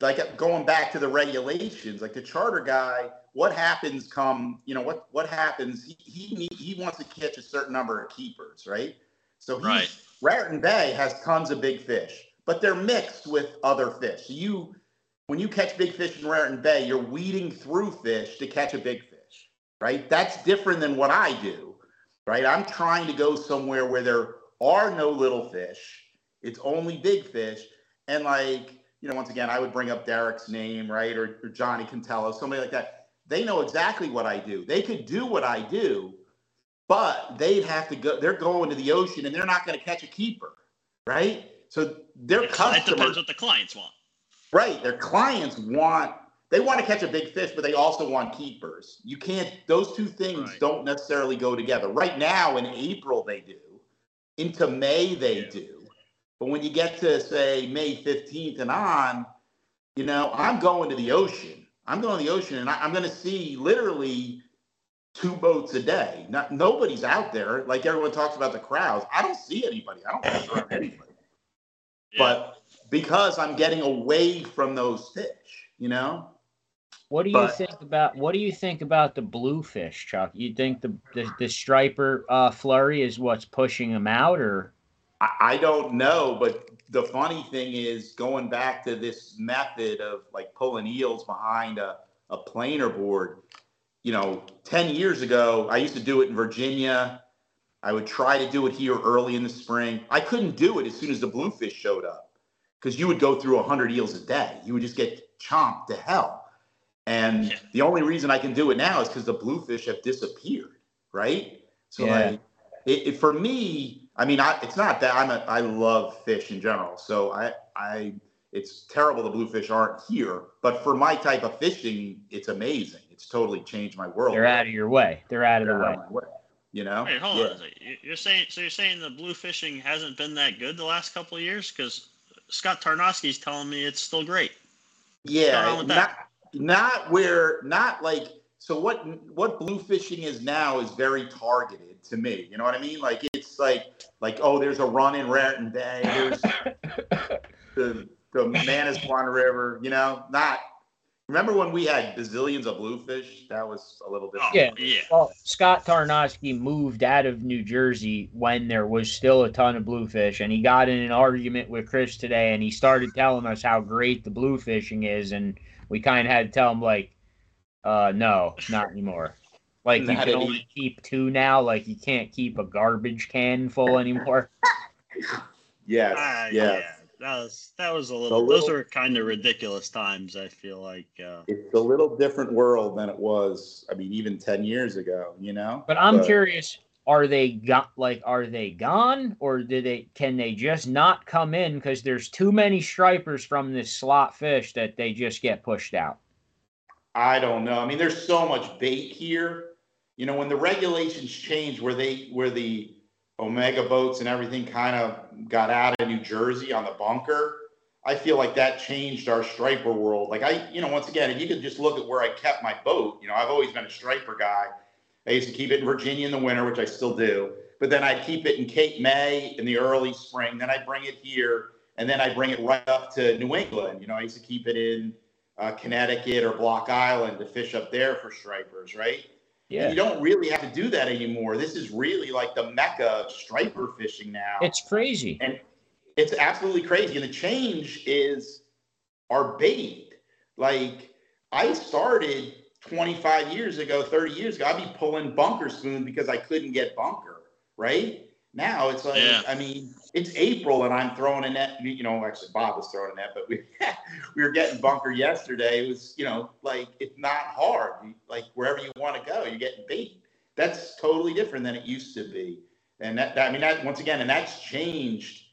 like uh, going back to the regulations, like the charter guy, what happens come, you know, what what happens? He he he wants to catch a certain number of keepers, right? So he's, Right. Raritan Bay has tons of big fish, but they're mixed with other fish. So you when you catch big fish in Raritan Bay, you're weeding through fish to catch a big fish, right? That's different than what I do, right? I'm trying to go somewhere where there are no little fish. It's only big fish. And like, you know, once again, I would bring up Derek's name, right? Or, or Johnny Cantello, somebody like that. They know exactly what I do. They could do what I do, but they'd have to go, they're going to the ocean and they're not going to catch a keeper, right? So their customers. depends what the clients want. Right. Their clients want they want to catch a big fish, but they also want keepers. You can't those two things Right. don't necessarily go together. Right now in April they do. Into May they Yeah. do. But when you get to say May 15th and on, you know, I'm going to the ocean. I'm going to the ocean and I, I'm going to see literally two boats a day. Not nobody's out there. Like everyone talks about the crowds. I don't see anybody. I don't see anybody Yeah. but because I'm getting away from those fish, you know? What do you But- think about what do you think about the bluefish, Chuck? You think the the, the striper uh, flurry is what's pushing them out, or I, I don't know, but the funny thing is going back to this method of like pulling eels behind a, a planer board, you know, 10 years ago, I used to do it in Virginia. I would try to do it here early in the spring. I couldn't do it as soon as the bluefish showed up because you would go through 100 eels a day. You would just get chomped to hell. And Yeah. the only reason I can do it now is because the bluefish have disappeared, right? So Yeah. like, it, it, for me, I mean, I, it's not that I'm a, I love fish in general. So I, I, it's terrible the bluefish aren't here, but for my type of fishing, it's amazing. It's totally changed my world. they're out of your way? They're out of the They're way. out of my way, You know? Wait, hold Yeah. on. You- You're saying so? You're saying the blue fishing hasn't been that good the last couple of years? Because Scott Tarnowski's telling me it's still great. wrong Yeah, with not that? not where not like so what what blue fishing is now is very targeted to me. You know what I mean? Like it's like like oh, there's a run in Raritan Bay. There's the the Manasquan River. You know, not. Remember when we had bazillions of bluefish? That was a little different. Yeah. yeah. Well, Scott Tarnowski moved out of New Jersey when there was still a ton of bluefish, and he got in an argument with Chris today, and he started telling us how great the bluefishing is, and we kind of had to tell him like, uh, no, not anymore. Like you can only keep two now. Like you can't keep a garbage can full anymore. Yes. Ah, yes. yeah. That was that was a little. little- those were kind of ridiculous times. I feel like. Uh, It's a little different world than it was. I mean, even ten years ago. You know. But I'm curious, are they got like are they gone or do they can they just not come in because there's too many stripers from this slot fish that they just get pushed out? I don't know. I mean, there's so much bait here. You know, when the regulations changed, where they where the Omega boats and everything kind of got out of New Jersey on the bunker, I feel like that changed our striper world. Like I, you know, once again, if you could just look at where I kept my boat, you know, I've always been a striper guy. I used to keep it in Virginia in the winter, which I still do. But then I'd keep it in Cape May in the early spring. Then I'd bring it here, and then I'd bring it right up to New England. You know, I used to keep it in uh, Connecticut or Block Island to fish up there for stripers, right? Yeah. You don't really have to do that anymore. This is really like the mecca of striper fishing now. It's crazy. and it's absolutely crazy. And the change is our bait. Like I started 25 years ago, 30 years ago, I'd be pulling bunker spoon because I couldn't get bunker, right? Now it's like, Yeah. I mean, it's April and I'm throwing a net. You know, actually Bob was throwing a net, but we we were getting bunker yesterday. It was, you know, like it's not hard. Like wherever you want to go, you're getting bait. That's totally different than it used to be. And that, that I mean, that once again, and that's changed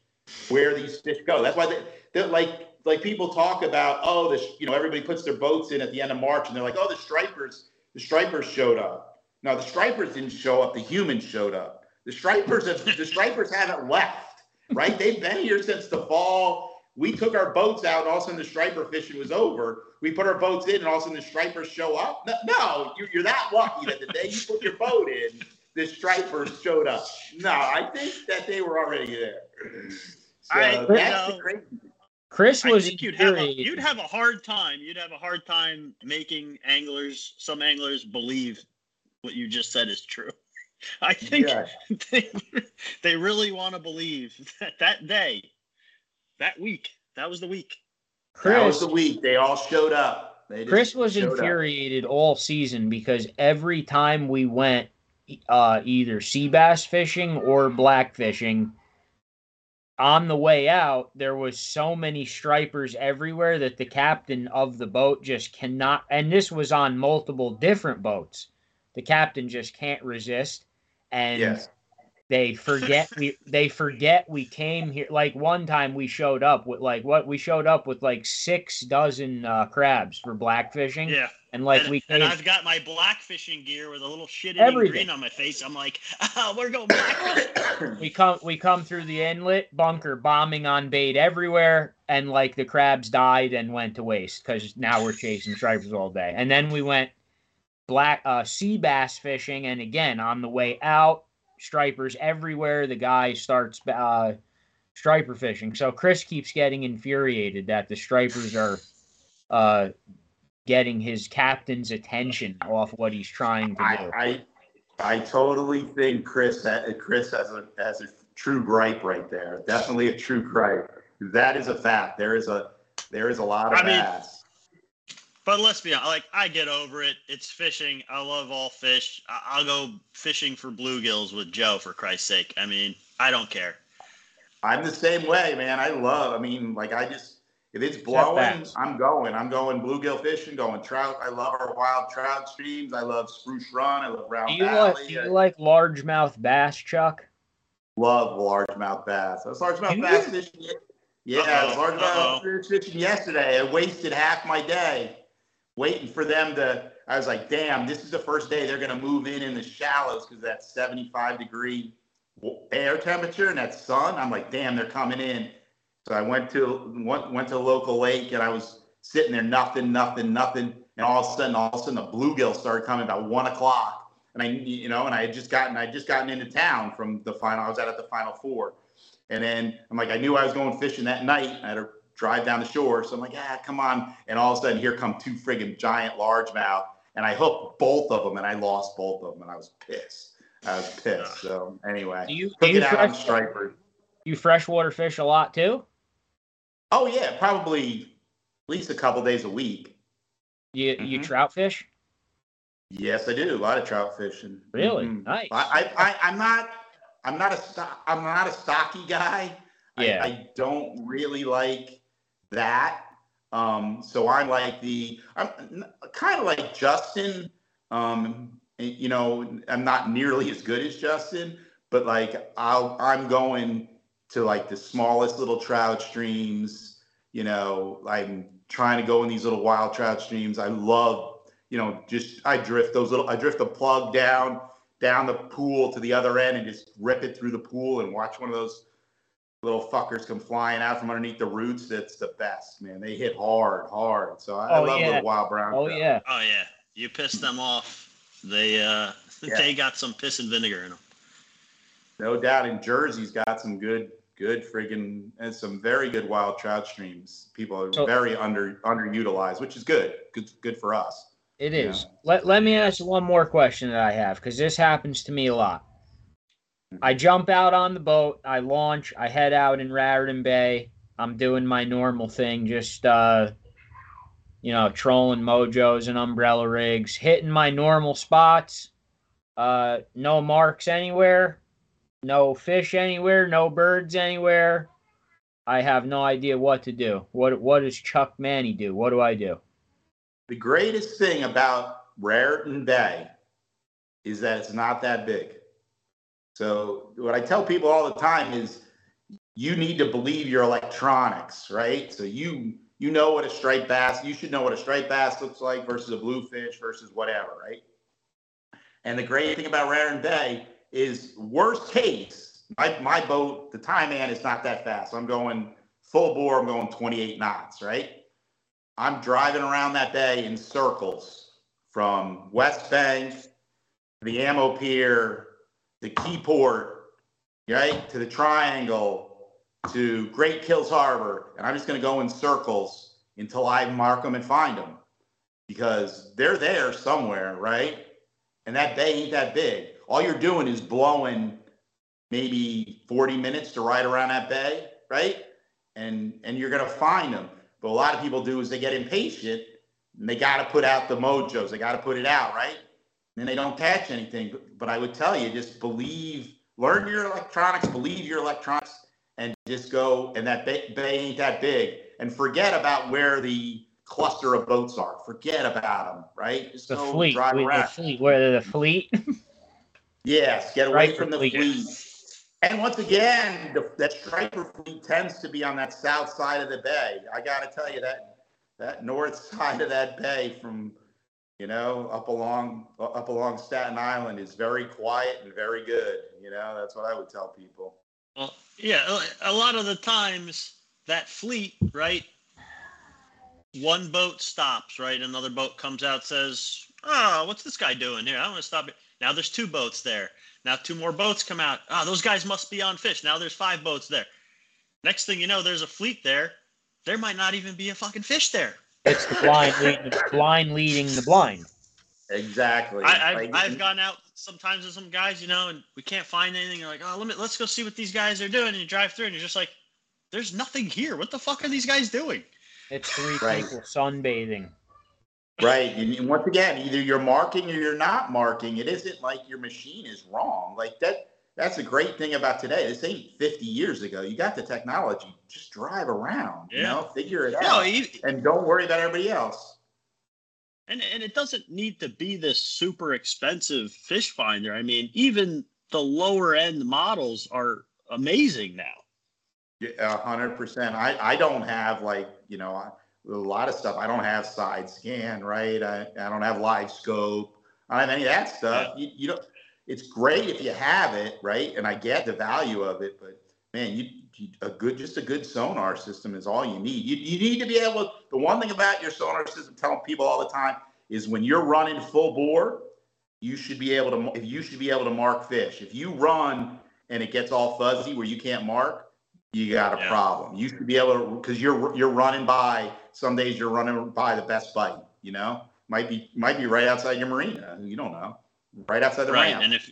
where these fish go. That's why they, they're like like people talk about oh this you know everybody puts their boats in at the end of March and they're like oh the stripers the stripers showed up. No, the stripers didn't show up. The humans showed up. The stripers have, the stripers haven't left. Right? They've been here since the fall. We took our boats out, and all of a sudden the striper fishing was over. We put our boats in, and all of a sudden the stripers show up. No, no you're, you're that lucky that the day you put your boat in, the stripers showed up. No, I think that they were already there. So I- that's you know- crazy. Chris I think you'd have a, you'd have a hard time. You'd have a hard time making anglers, some anglers, believe what you just said is true. I think Yeah. they, they really want to believe that that day, that week, that was the week. That was the week. They all showed up. They Chris was showed up. infuriated all season because every time we went uh, either sea bass fishing or black fishing, on the way out, there was so many stripers everywhere that the captain of the boat just cannot. And this was on multiple different boats. The captain just can't resist, and Yes. they forget we they forget we came here like one time we showed up with like what we showed up with like six dozen uh, crabs for black fishing Yeah. and like and, we and I've got my black fishing gear with a little shit green on my face. I'm like, ah, we're going black. we come we come through the inlet bunker bombing on bait everywhere and like the crabs died and went to waste because now we're chasing stripers all day and then we went black uh sea bass fishing and again on the way out stripers everywhere the guy starts uh striper fishing so chris keeps getting infuriated that the stripers are uh getting his captain's attention off what he's trying to do I, I I totally think Chris ha- Chris has a has a true gripe right there. Definitely a true gripe. That is a fact. There is a there is a lot of I mean- bass. But let's be honest, like I get over it. It's fishing. I love all fish. I- I'll go fishing for bluegills with Joe for Christ's sake. I mean, I don't care. I'm the same way, man. I love. I mean, like I just if it's blowing. I'm going. I'm going bluegill fishing, going trout. I love our wild trout streams. I love Spruce Run. I love Round do you Valley. like do I you like largemouth bass chuck love largemouth bass. I was largemouth Do bass you? fishing. ye- Yeah, I was Uh-oh, fishing yesterday. I wasted half my day waiting for them to. I was like, damn, this is the first day they're going to move in in the shallows because that 75 degree air temperature and that sun. I'm like, damn, they're coming in. So I went to went, went to a local lake and I was sitting there, nothing, nothing, nothing. And all of a sudden, all of a sudden, the bluegill started coming about one o'clock. and I, you know, and I had just gotten, I had just gotten into town from the final. I was out at the final four, and then I'm like, I knew I was going fishing that night. I had to drive down the shore, so I'm like, ah, come on. And all of a sudden, here come two friggin' giant largemouth, and I hooked both of them, and I lost both of them, and I was pissed. I was pissed. So anyway, Do you, do you, out on fresh, striper. you freshwater fish a lot too? Oh yeah, probably at least a couple days a week. You you Mhm. trout fish? Yes, I do. A lot of trout fishing. Really? Mhm. Nice. I, I, I, I'm not, I'm not a stock, I'm not a stocky guy. Yeah. I, I don't really like that. Um, so I'm like the, I'm kind of like Justin. Um, you know, I'm not nearly as good as Justin, but like I'll, I'm going to like the smallest little trout streams. You know, I'm trying to go in these little wild trout streams. I love you know, just I drift those little, I drift the plug down, down the pool to the other end and just rip it through the pool and watch one of those little fuckers come flying out from underneath the roots. That's the best, man. They hit hard, hard. So I, I Oh, love yeah. little wild brown. Oh trout. yeah. Oh yeah, you piss them off. They uh, Yeah. they got some piss and vinegar in them. No doubt. And Jersey's got some good, good friggin' and some very good wild trout streams. People are So- very under underutilized, which is good. Good, good for us. It is. Yeah. Let, let me ask you one more question that I have because this happens to me a lot. I jump out on the boat, I launch, I head out in Raritan Bay. I'm doing my normal thing, just uh, you know, trolling mojos and umbrella rigs, hitting my normal spots. Uh, no marks anywhere, no fish anywhere, no birds anywhere. I have no idea what to do. What what does Chuck Manny do? What do I do? The greatest thing about Raritan Bay is that it's not that big. So what I tell people all the time is you need to believe your electronics, right? So you you know what a striped bass, you should know what a striped bass looks like versus a bluefish versus whatever, right? And the great thing about Raritan Bay is worst case, my, my boat, the Tyman is not that fast. I'm going full bore, I'm going 28 knots, right? I'm driving around that bay in circles from West Bank, the Ammo Pier, the Keyport, right, to the Triangle, to Great Kills Harbor, and I'm just going to go in circles until I mark them and find them because they're there somewhere, right? And that bay ain't that big. All you're doing is blowing maybe 40 minutes to ride around that bay, right? And and you're gonna find them. But a lot of people do is they get impatient and they got to put out the mojos. They got to put it out, right? And they don't catch anything. But, but I would tell you, just believe, learn your electronics, believe your electronics, and just go. And that bay, bay ain't that big. And forget about where the cluster of boats are. Forget about them, right? Just The go fleet, drive we- the fleet, where the fleet. Yes, get away from the fleet. fleet. And once again, the, that striper fleet tends to be on that south side of the bay. I got to tell you that that north side of that bay, from you know up along up along Staten Island, is very quiet and very good. You know, that's what I would tell people. Well, yeah, a- lot of the times that fleet, right? One boat stops, right? Another boat comes out, says, "Oh, what's this guy doing here? I want to stop it." Now there's two boats there. Now two more boats come out. Oh, those guys must be on fish. Now there's five boats there. Next thing you know, there's a fleet there. There might not even be a fucking fish there. It's the blind leading the blind leading the blind. Exactly. I, I've, Like, I've gone out sometimes with some guys, you know, and we can't find anything. You're like, oh, let me let's go see what these guys are doing. And you drive through, and you're just like, there's nothing here. What the fuck are these guys doing? It's three Right. people sunbathing. Right. And and once again, either you're marking or you're not marking. It isn't like your machine is wrong. Like that that's a great thing about today. This ain't 50 years ago. You got the technology. Just drive around, you know, figure it No, out. and don't worry about everybody else. and and it doesn't need to be this super expensive fish finder. I mean, even the lower end models are amazing now. Yeah, A hundred percent. I, I don't have like, you know, I- a lot of stuff. I don't have side scan, right? I, I don't have live scope. I don't have any of that stuff. You, you don't, it's great if you have it, right? And I get the value of it, but man, you, you a good, just a good sonar system is all you need. You, you need to be able, the one thing about your sonar system, telling people all the time is when you're running full bore, you should be able to if you should be able to mark fish. If you run and it gets all fuzzy where you can't mark, you got a yeah. problem. You should be able to because you're you're running by. Some days you're running by the best bite. You know, might be might be right outside your marina. You don't know, right outside the right. ramp. And if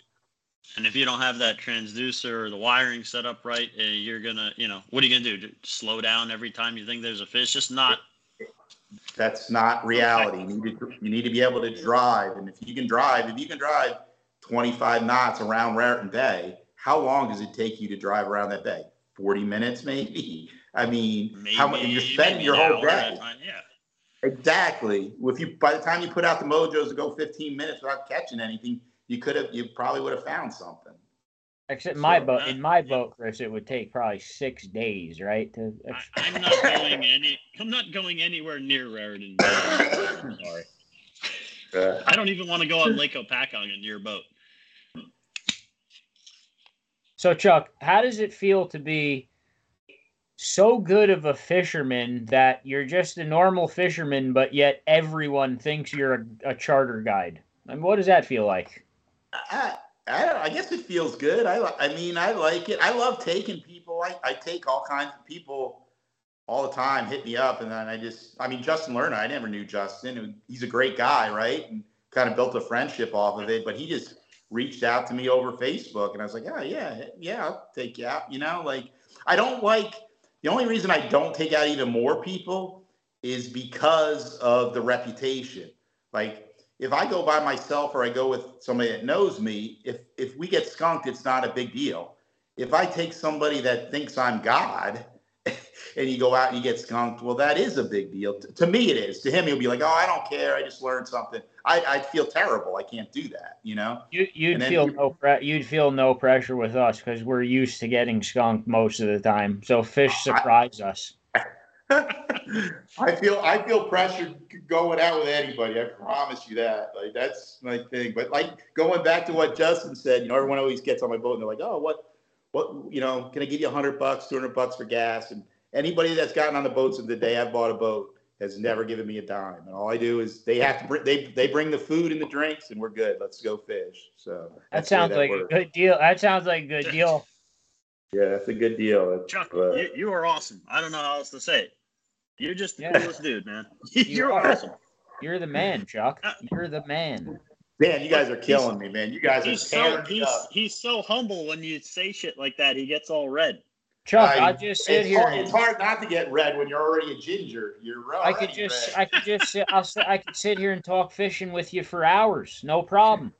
and if you don't have that transducer or the wiring set up right, uh, you're gonna, you know, what are you gonna do? Slow down every time you think there's a fish? Just not. That's not reality. You need to you need to be able to drive, and if you can drive, if you can drive 25 knots around Raritan Bay, how long does it take you to drive around that bay? 40 minutes, maybe. I mean, maybe, how much you're spending your whole day? yeah. Exactly. If you by the time you put out the mojos to go 15 minutes without catching anything, you could have you probably would have found something. Except my boat, in my boat, Chris, it would take probably six days, right? To I, am not going any. I'm not going anywhere near Raritan. I'm sorry. Uh, I don't even want to go on Lake Hopatcong in your boat. So, Chuck, how does it feel to be so good of a fisherman that you're just a normal fisherman, but yet everyone thinks you're a, a charter guide? I mean, what does that feel like? I, I, I, guess it feels good. I, I mean, I like it. I love taking people. I, I take all kinds of people all the time, hit me up. And then I just, I mean, Justin Lerner, I never knew Justin. He's a great guy, right? And kind of built a friendship off of it. But he just reached out to me over Facebook. And I was like, oh, yeah, yeah, I'll take you out. You know, like, I don't like, the only reason I don't take out even more people is because of the reputation. Like, if I go by myself or I go with somebody that knows me, if if we get skunked, it's not a big deal. If I take somebody that thinks I'm God and you go out and you get skunked, well, that is a big deal. T- to me, it is. To him, he'll be like, "Oh, I don't care. I just learned something." I, I'd feel terrible. I can't do that. You know. You, you'd feel no pre- you'd feel no pressure with us because we're used to getting skunked most of the time. So fish surprise I, us. I feel I feel pressure going out with anybody. I promise you that. Like that's my thing. But like going back to what Justin said, you know, everyone always gets on my boat and they're like, "Oh, what, what, you know, can I give you a hundred bucks, two hundred bucks for gas?" And anybody that's gotten on the boats of the day I've bought a boat has never given me a dime. And all I do is they have to bring they they bring the food and the drinks, and we're good. Let's go fish. So that sounds that like works. a good deal. That sounds like a good deal. Yeah, that's a good deal. Chuck, uh, you, you, are awesome. I don't know how else to say it. You're just the yeah. coolest dude, man. You're you awesome. You're the man, Chuck. Uh, You're the man. Man, you guys are killing me, man. You guys are so he's, he's so humble when you say shit like that. He gets all red. Chuck, I, I just sit here. Hard, it's hard not to get red when you're already a ginger. You're right. I could just, red. I could just sit. I'll, I could sit here and talk fishing with you for hours, no problem.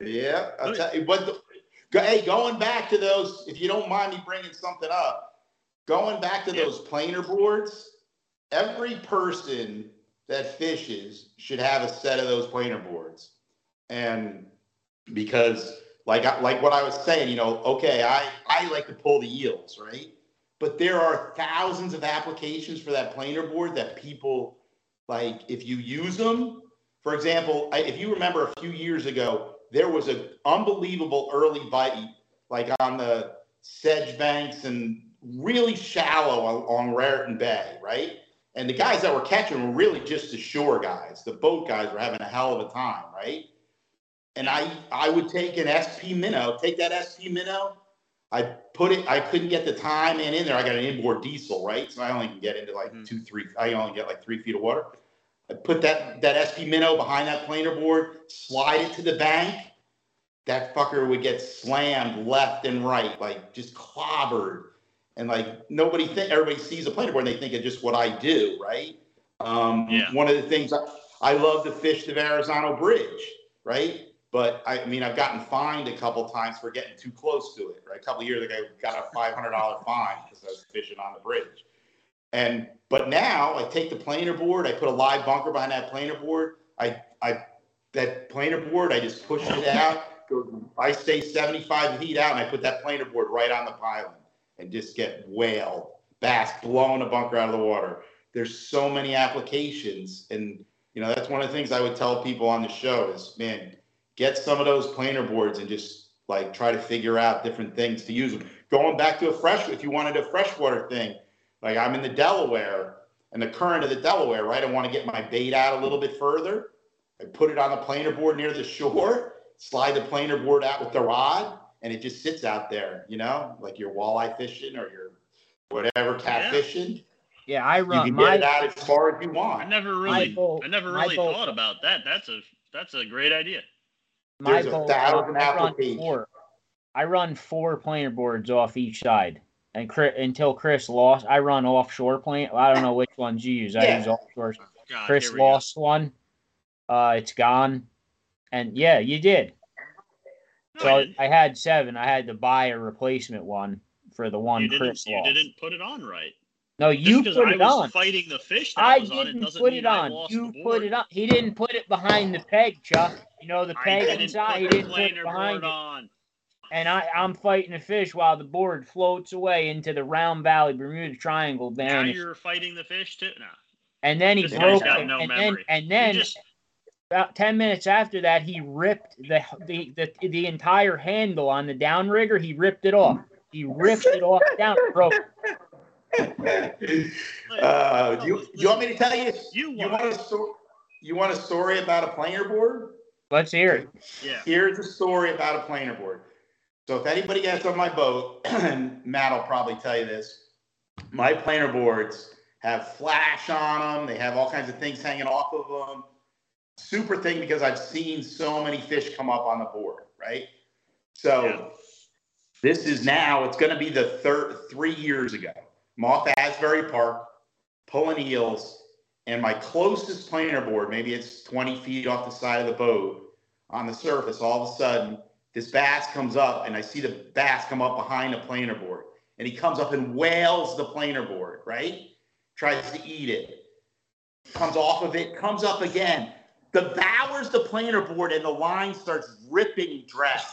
Yeah, I'll tell you. But the, hey, going back to those, if you don't mind me bringing something up, going back to yeah. those planer boards, every person that fishes should have a set of those planer boards. And because like like what I was saying, you know, okay, I I like to pull the eels, right? But there are thousands of applications for that planer board that people like if you use them. For example, if you remember a few years ago, there was an unbelievable early bite like on the sedge banks and really shallow on, on Raritan Bay, right? And the guys that were catching were really just the shore guys. The boat guys were having a hell of a time, right? And I I would take an SP minnow, take that SP minnow. I put it, I couldn't get the Tyman in there. I got an inboard diesel, right? So I only can get into like mm-hmm. two, three, I only get like three feet of water. I put that that SP minnow behind that planer board, slide it to the bank. That fucker would get slammed left and right, like just clobbered and like nobody think everybody sees a planer board and they think of just what I do, right? Um, yeah. One of the things I, I love to fish the Verrazano Bridge, right? But I mean, I've gotten fined a couple times for getting too close to it. Right, a couple years ago, I got a five hundred dollar fine because I was fishing on the bridge. And but now I take the planer board, I put a live bunker behind that planer board. I I that planer board, I just push it out. I stay 75 feet out, and I put that planer board right on the piling and just get whaled, bass blowing a bunker out of the water. There's so many applications, and you know that's one of the things I would tell people on the show is, man, get some of those planer boards and just like try to figure out different things to use them. Going back to a fresh, if you wanted a freshwater thing, like I'm in the Delaware and the current of the Delaware, right? I want to get my bait out a little bit further. I put it on the planer board near the shore, slide the planer board out with the rod, and it just sits out there, you know, like your walleye fishing or your whatever cat Yeah. fishing. Yeah, I You run can my get it out as far as you want. I never really, boat- I never really thought about that. That's a that's a great idea. My There's a boat, thousand I run four. I run four planer boards off each side, and Chris, until Chris lost, I run offshore plane. I don't know which ones you use. I Yeah. use offshore. God, Chris here we go. lost one. Uh, it's gone. And yeah, you did. No, So I. I had seven. I had to buy a replacement one for the one you didn't, you didn't put it on right. No, you because put I it was on. fighting the fish that I was on it didn't doesn't put it on. You put it on. He didn't put it behind the peg, Chuck. You know the I peg didn't inside. He put didn't put it behind it. on. And I, I'm fighting a fish while the board floats away into the Round Valley Bermuda Triangle Now you're fighting the fish too. No. And then he This broke it. no and memory. then and then just about ten minutes after that, he ripped the the the, the entire handle on the downrigger. He ripped it off. He ripped it off down. Broke. Uh, do you, you want me to tell you? You you want want a story? You want a story about a planer board? Let's hear it. yeah. Here's a story about a planer board. So if anybody gets on my boat, and Matt will probably tell you this, my planer boards have flash on them. They have all kinds of things hanging off of them. Super thing because I've seen so many fish come up on the board, right? So Yeah. this is now, it's going to be the third, three years ago. I'm off Asbury Park, pulling eels, and my closest planer board, maybe it's 20 feet off the side of the boat, on the surface, all of a sudden, this bass comes up, and I see the bass come up behind the planer board. And he comes up and whales the planer board, right? Tries to eat it. Comes off of it, comes up again, devours the planer board, and the line starts ripping dragging.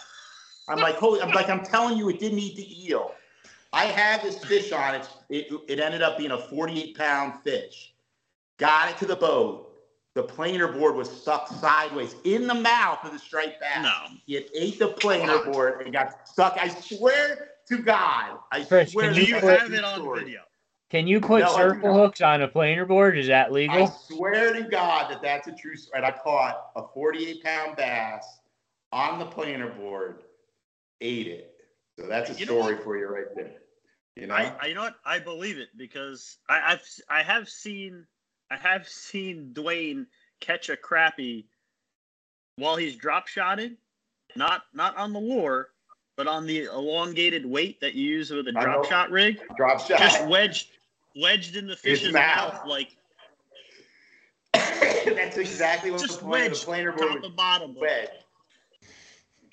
I'm like, holy, I'm like, I'm telling you, it didn't eat the eel. I had this fish on it. It, it ended up being a 48 pound fish. Got it to the boat. The planer board was stuck sideways in the mouth of the striped bass. No. It ate the planer board and got stuck. I swear to God. I Chris, swear can Do you is put- a have it on story. video? Can you put No, circle hooks on a planer board? Is that legal? I swear to God that that's a true story. And I caught a 48 pound bass on the planer board, ate it. So that's a You story for you right there. You know? I, I you know what I believe it because I, I've I have seen I have seen Dwayne catch a crappie while he's drop shotted, not not on the lure, but on the elongated weight that you use with a drop shot rig, Drop shot. just wedged wedged in the fish's mouth. mouth, like That's exactly what just the planer, the planer board top was to bottom. wedged.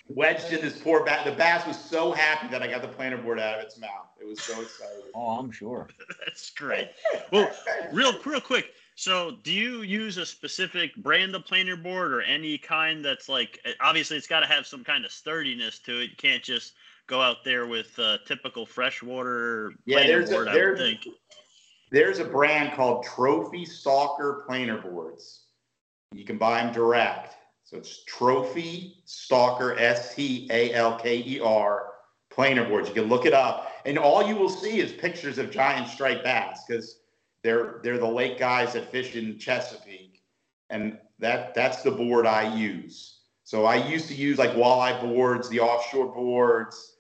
Wedged in this poor bass. The bass was so happy that I got the planer board out of its mouth. It was so excited. Oh, I'm sure. That's great. Well, real real quick. So, do you use a specific brand of planer board or any kind that's like obviously it's got to have some kind of sturdiness to it. You can't just go out there with uh, typical freshwater Yeah, planer there's a- board. I would there's- think. There's a brand called Trophy Stalker planer boards. You can buy them direct. So it's Trophy Stalker, S T A L K E R planer boards. You can look it up, and all you will see is pictures of giant striped bass because they're they're the lake guys that fish in Chesapeake, and that that's the board I use. So I used to use like walleye boards, the offshore boards.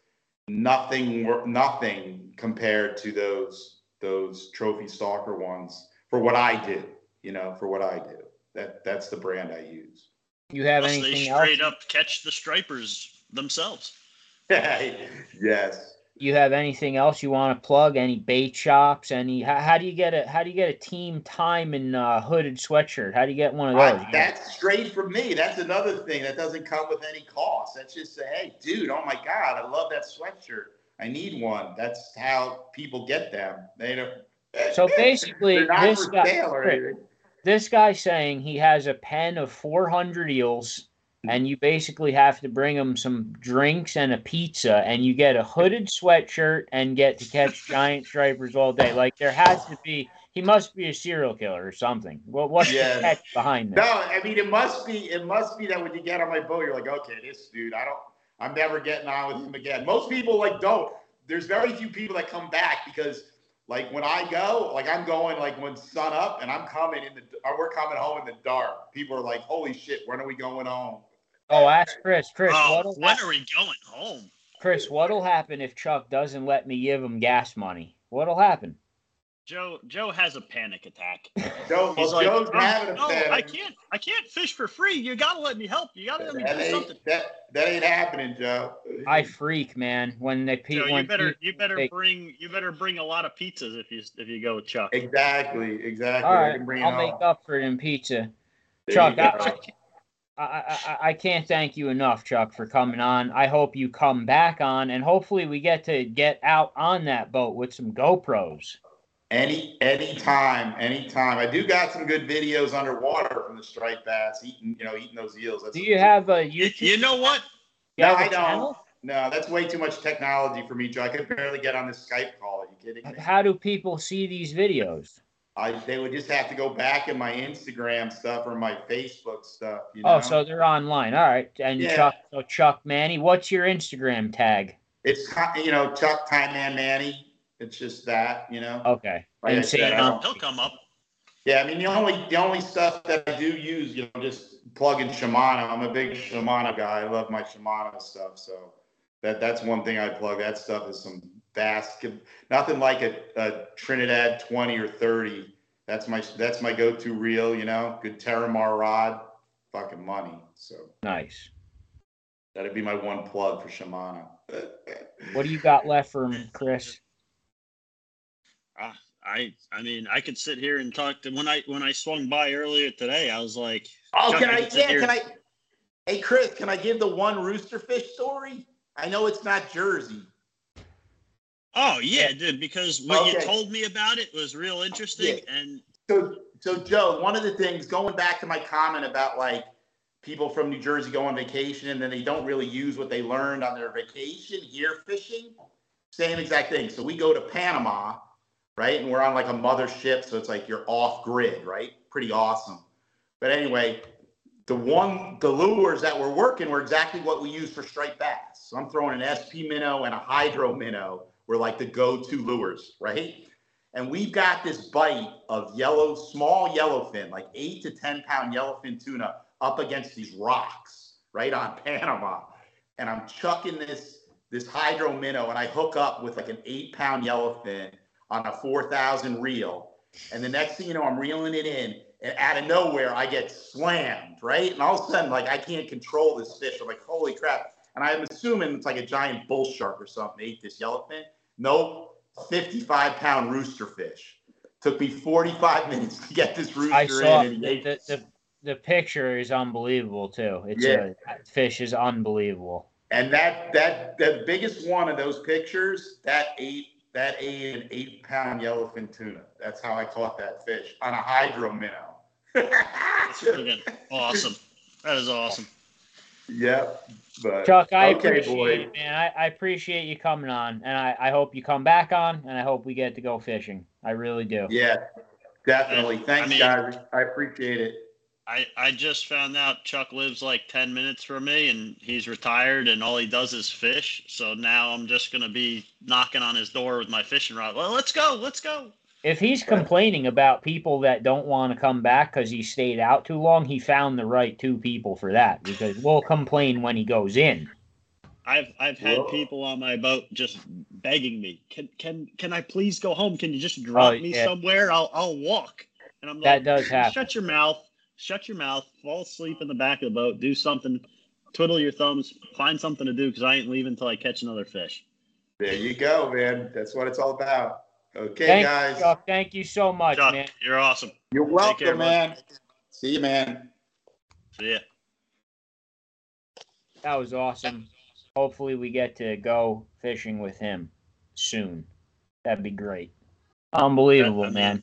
Nothing, wor- nothing compared to those those trophy stalker ones for what I do. You know, for what I do. That that's the brand I use. You have Plus, they anything else? straight up catch the stripers themselves. yes. You have anything else you want to plug? Any bait shops? Any? How, how do you get a How do you get a team Tyman uh, hooded sweatshirt? How do you get one of those? I- that's straight from me. That's another thing that doesn't come with any cost. That's just say, hey, dude, oh my God, I love that sweatshirt. I need one. That's how people get them. They don't. So basically, this guy- sale or anything. this guy's saying he has a pen of 400 eels and you basically have to bring them some drinks and a pizza and you get a hooded sweatshirt and get to catch giant stripers all day like there has to be he must be a serial killer or something well what's Yes. the catch behind that No, I mean it must be it must be that when you get on my boat, you're like, okay, this dude, I don't I'm never getting on with him again. Most people like don't. There's very few people that come back because Like when I go, like I'm going like when sun up and I'm coming in the or we're coming home in the dark. People are like, "Holy shit, when are we going home?" Oh, ask Chris. Chris, Oh, what'll when hap- are we going home? Chris, what'll happen if Chuck doesn't let me give him gas money? What'll happen? Joe Joe has a panic attack. Joe, He's well, like, Joe's "Oh, having no. I can't I can't fish for free. You gotta let me help. You gotta let me That do something. ain't, that, that ain't happening, Joe. I freak, man. When they Joe, people, you when better pe- you better they- bring you better bring a lot of pizzas if you if you go with Chuck. Exactly, exactly. all I can bring I'll make up for it in pizza. There Chuck, you I, go. I, I, I, I can't thank you enough, Chuck, for coming on. I hope you come back on, and hopefully we get to get out on that boat with some GoPros. Any anytime, anytime. I do got some good videos underwater from the striped bass eating, you know, eating those eels. That's Do you have a You, YouTube? you know what? you No, I don't. channel? No, that's way too much technology for me, Joe. I could barely get on this Skype call. Are you kidding me? How do people see these videos? I they would just have to go back in my Instagram stuff or my Facebook stuff. You oh, know? Oh, so they're online. All right. And Yeah. Chuck, so Chuck Manny, what's your Instagram tag? it's you know Chuck Tyman Manny. It's just that you know. Okay. Like I and said, say, I don't- He'll come up. Yeah, I mean the only the only stuff that I do use, you know, just plug in Shimano. I'm a big Shimano guy. I love my Shimano stuff. So that that's one thing I plug. That stuff is some vast, nothing like a, a Trinidad 20 or 30. That's my that's my go-to reel. You know, good Terramar rod, fucking money. So nice. that'd be my one plug for Shimano. What do you got left for him, Chris? Ah, I I mean I could sit here and talk to when I when I swung by earlier today. I was like, Oh, can I I? can Yeah, here- can I? Hey, Chris, can I give the one roosterfish story? I know it's not Jersey. Oh yeah, dude, because what you told me about it was real interesting, Yeah. and So, so Joe, one of the things going back to my comment about like people from New Jersey go on vacation and then they don't really use what they learned on their vacation here fishing, same exact thing. So we go to Panama, right, and we're on like a mothership, so it's like you're off grid, right? Pretty awesome. But anyway, the one the lures that we're working were exactly what we use for striped bass. So I'm throwing an SP minnow and a hydro minnow were like the go-to lures, right? And we've got this bite of yellow, small yellowfin, like eight to 10 pound yellowfin tuna up against these rocks right on Panama. And I'm chucking this, this hydro minnow and I hook up with like an eight pound yellowfin on a 4,000 reel. And the next thing you know, I'm reeling it in and out of nowhere I get slammed, right? And all of a sudden, like I can't control this fish. I'm like, holy crap. And I'm assuming it's like a giant bull shark or something ate this yellowfin. Nope. 55 pound rooster fish. Took me 45 minutes to get this rooster I saw in. And he the, ate the, the, the picture is unbelievable too. It's Yeah. a that fish is unbelievable. and that that the biggest one of those pictures, that ate that ate an eight pound yellowfin tuna. That's how I caught that fish on a hydro minnow. that's friggin' awesome. That is awesome. Yep. But Chuck, I okay, appreciate boy. it, man. I, I appreciate you coming on, and I, I hope you come back on, and I hope we get to go fishing. I really do. Yeah, definitely. I Thanks, mean- guys. I appreciate it. I, I just found out Chuck lives like 10 minutes from me and he's retired and all he does is fish. So now I'm just going to be knocking on his door with my fishing rod. Well, let's go. Let's go. If he's complaining about people that don't want to come back because he stayed out too long, he found the right two people for that. Because we'll complain when he goes in. I've I've had Whoa. people on my boat just begging me, can can can I please go home? Can you just oh, drop Oh, me yeah. somewhere? I'll I'll walk. And I'm That does happen. shut your mouth, shut your mouth, fall asleep in the back of the boat, do something, twiddle your thumbs, find something to do because I ain't leaving until I catch another fish. There you go, man. That's what it's all about. Okay, Thank guys. you, Chuck. Thank you so much, Chuck, man. you're awesome. You're welcome, care, bud. man. See you, man. See ya. That was awesome. Hopefully, we get to go fishing with him soon. That'd be great. Unbelievable, man.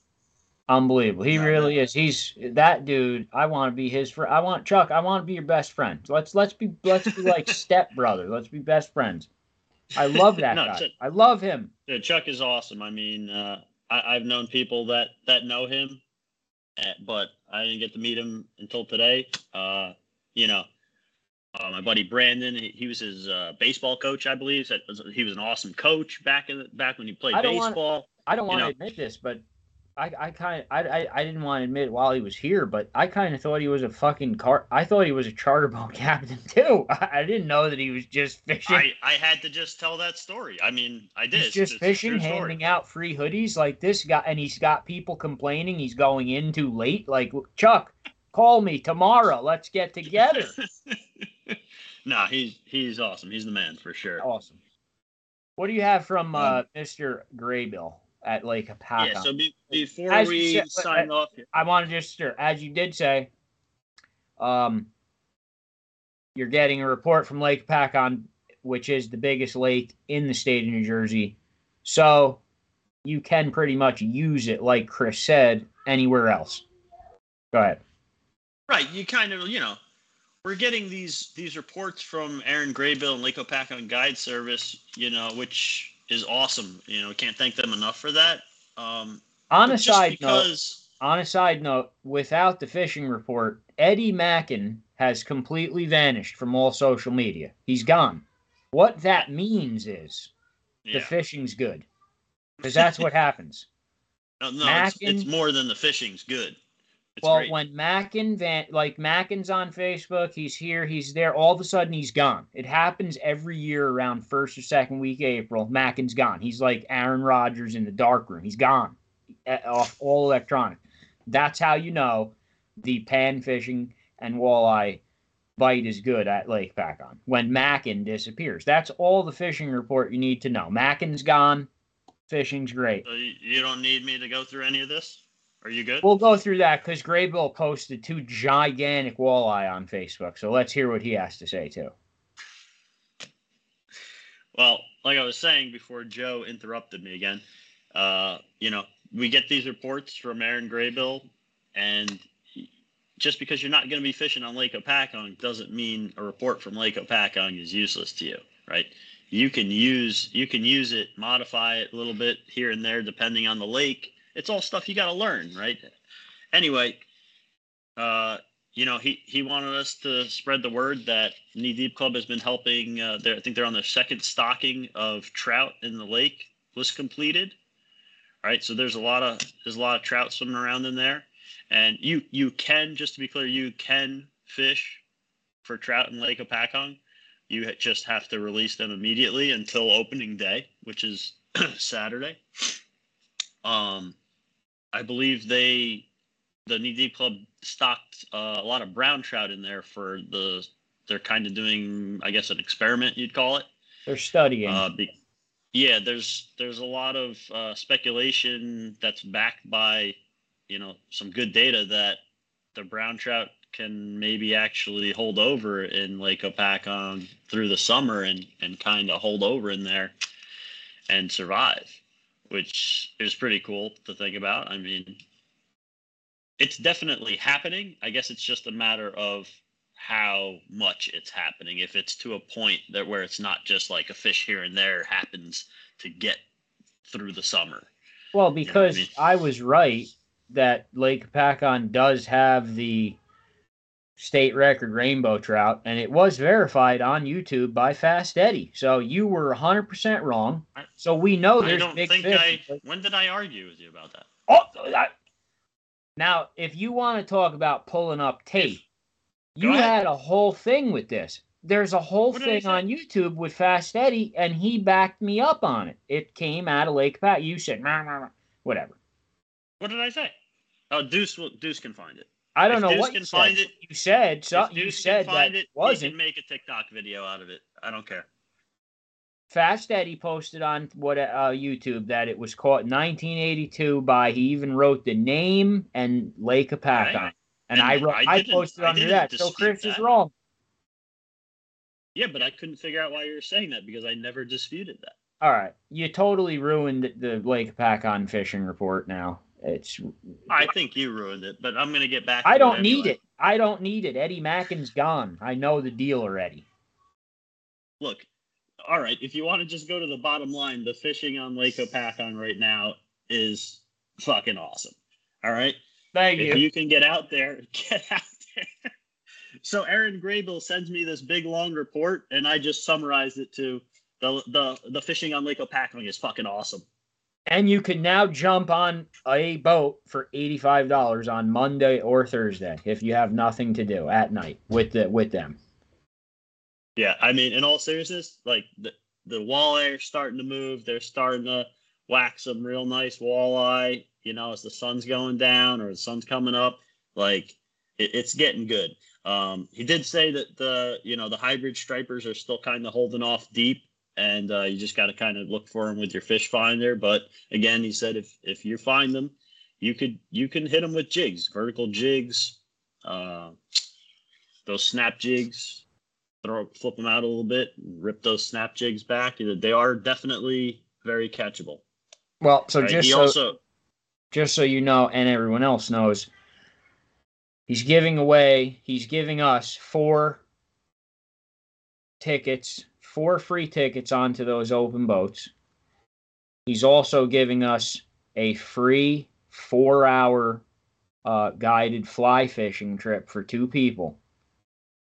Unbelievable. He really is. He's that dude. I want to be his friend. I want Chuck. I want to be your best friend. Let's let's be let's be like step brother. Let's be best friends. I love that No, guy. Chuck- I love him. Yeah, Chuck is awesome. I mean, uh, I, I've known people that that know him, eh, but I didn't get to meet him until today. Uh, you know, uh, my buddy Brandon, he, he was his uh, baseball coach, I believe. That was- He was an awesome coach back in the, back when he played I don't wanna- baseball. I don't want to admit this, but I, I kind of, I, I, I didn't want to admit it while he was here, but I kind of thought he was a fucking car. I thought he was a charter boat captain too. I, I didn't know that he was just fishing. I, I had to just tell that story. I mean, I did. He's just It's fishing, story. handing out free hoodies like this guy, and he's got people complaining he's going in too late. Like Chuck, call me tomorrow. Let's get together. nah, he's he's awesome. He's the man for sure. awesome. What do you have from uh, Um, Mr. Graybill at Lake Hopatcong? Yeah. So be, before As we said- sign off, here, I want to just, stir- as you did say, um, you're getting a report from Lake Hopatcong, which is the biggest lake in the state of New Jersey. So you can pretty much use it, like Chris said, anywhere else. Go ahead. right? You kind of you know, we're getting these these reports from Aaron Graybill and Lake Hopatcong Guide Service, you know, which is awesome. You know, can't thank them enough for that. Um, On a side note, on a side note, without the fishing report, Eddie Mackin has completely vanished from all social media. He's gone. What that means is the yeah. fishing's good, because that's what happens. No, no it's, it's more than the fishing's good. It's well, great. when Mackin Van like Mackin's on Facebook, he's here, he's there. All of a sudden, he's gone. It happens every year around first or second week of April. Mackin's gone. He's like Aaron Rodgers in the dark room. He's gone off all electronic. That's how you know the pan fishing and walleye bite is good at Lake Pacon when Mackin disappears. That's all the fishing report you need to know. Mackin's gone. Fishing's great. So you don't need me to go through any of this. Are you good? We'll go through that because Graybill posted two gigantic walleye on Facebook. So let's hear what he has to say too. Well, like I was saying before Joe interrupted me again, uh, you know, we get these reports from Aaron Graybill, and just because you're not going to be fishing on Lake Hopatcong doesn't mean a report from Lake Hopatcong is useless to you, right? You can use you can use it, modify it a little bit here and there depending on the lake. It's all stuff you got to learn, right? Anyway, uh, you know, he, he wanted us to spread the word that Knee Deep Club has been helping. Uh, I think they're on their second stocking of trout in the lake was completed. All right, so there's a lot of there's a lot of trout swimming around in there, and you you can just to be clear, you can fish for trout in Lake Hopatcong. You just have to release them immediately until opening day, which is Saturday. Um, I believe they the Knee Deep Club stocked uh, a lot of brown trout in there for the. They're kind of doing, I guess, an experiment you'd call it. They're studying. Uh, be, yeah, there's there's a lot of uh, speculation that's backed by, you know, some good data that the brown trout can maybe actually hold over in Lake Hopatcong through the summer and and kind of hold over in there and survive, which is pretty cool to think about. I mean, it's definitely happening. I guess it's just a matter of how much it's happening. If it's to a point that where it's not just like a fish here and there happens to get through the summer. well, know I because mean? I was right that Lake Hopatcong does have the state record rainbow trout, and it was verified on YouTube by Fast Eddie. So you were 100% wrong. So we know I there's don't big think fish. I. When did I argue with you about that? Oh, I- now, if you want to talk about pulling up tape, Go you had a whole thing with this. There's a whole What thing on YouTube with Fast Eddie, and he backed me up on it. It came out of Lake Pat. You said, nah, nah, nah, whatever. What did I say? Oh, Deuce will Deuce can find it. I don't If know Deuce what you said. it- You said so. You said that it, wasn't. can make a TikTok video out of it. I don't care. Fast Eddie posted on what uh, YouTube that it was caught in 1982 by. He even wrote the name and Lake Hopatcong Right. and And I wrote. I I, posted I under that. So Chris is wrong. Yeah, but I couldn't figure out why you were saying that because I never disputed that. All right, you totally ruined the Lake Hopatcong fishing report. Now it's. I think you ruined it, but I'm gonna get back. I don't it need it. I don't need it. Eddie Mackin's gone. I know the deal already. Look, all right. If you want to just go to the bottom line, the fishing on Lake Hopatcong right now is fucking awesome. All right. Thank if you. you can get out there, get out there. so Aaron Graybill sends me this big long report, and I just summarized it to the the the fishing on Lake Hopatcong is fucking awesome. And you can now jump on a boat for eighty-five dollars on Monday or Thursday if you have nothing to do at night with the with them. Yeah, I mean, in all seriousness, like the the walleye are starting to move. They're starting to whack some real nice walleye. You know, as the sun's going down or the sun's coming up, like it, it's getting good. Um, he did say that the you know the hybrid stripers are still kind of holding off deep, and uh, you just got to kind of look for them with your fish finder. But again, he said if if you find them, you could you can hit them with jigs, vertical jigs, uh, those snap jigs. Throw flip them out a little bit, rip those snap jigs back. They are definitely very catchable. Well, so Right, just he so also just so you know and everyone else knows, he's giving away, he's giving us four tickets, four free tickets onto those open boats. He's also giving us a free four hour uh, guided fly fishing trip for two people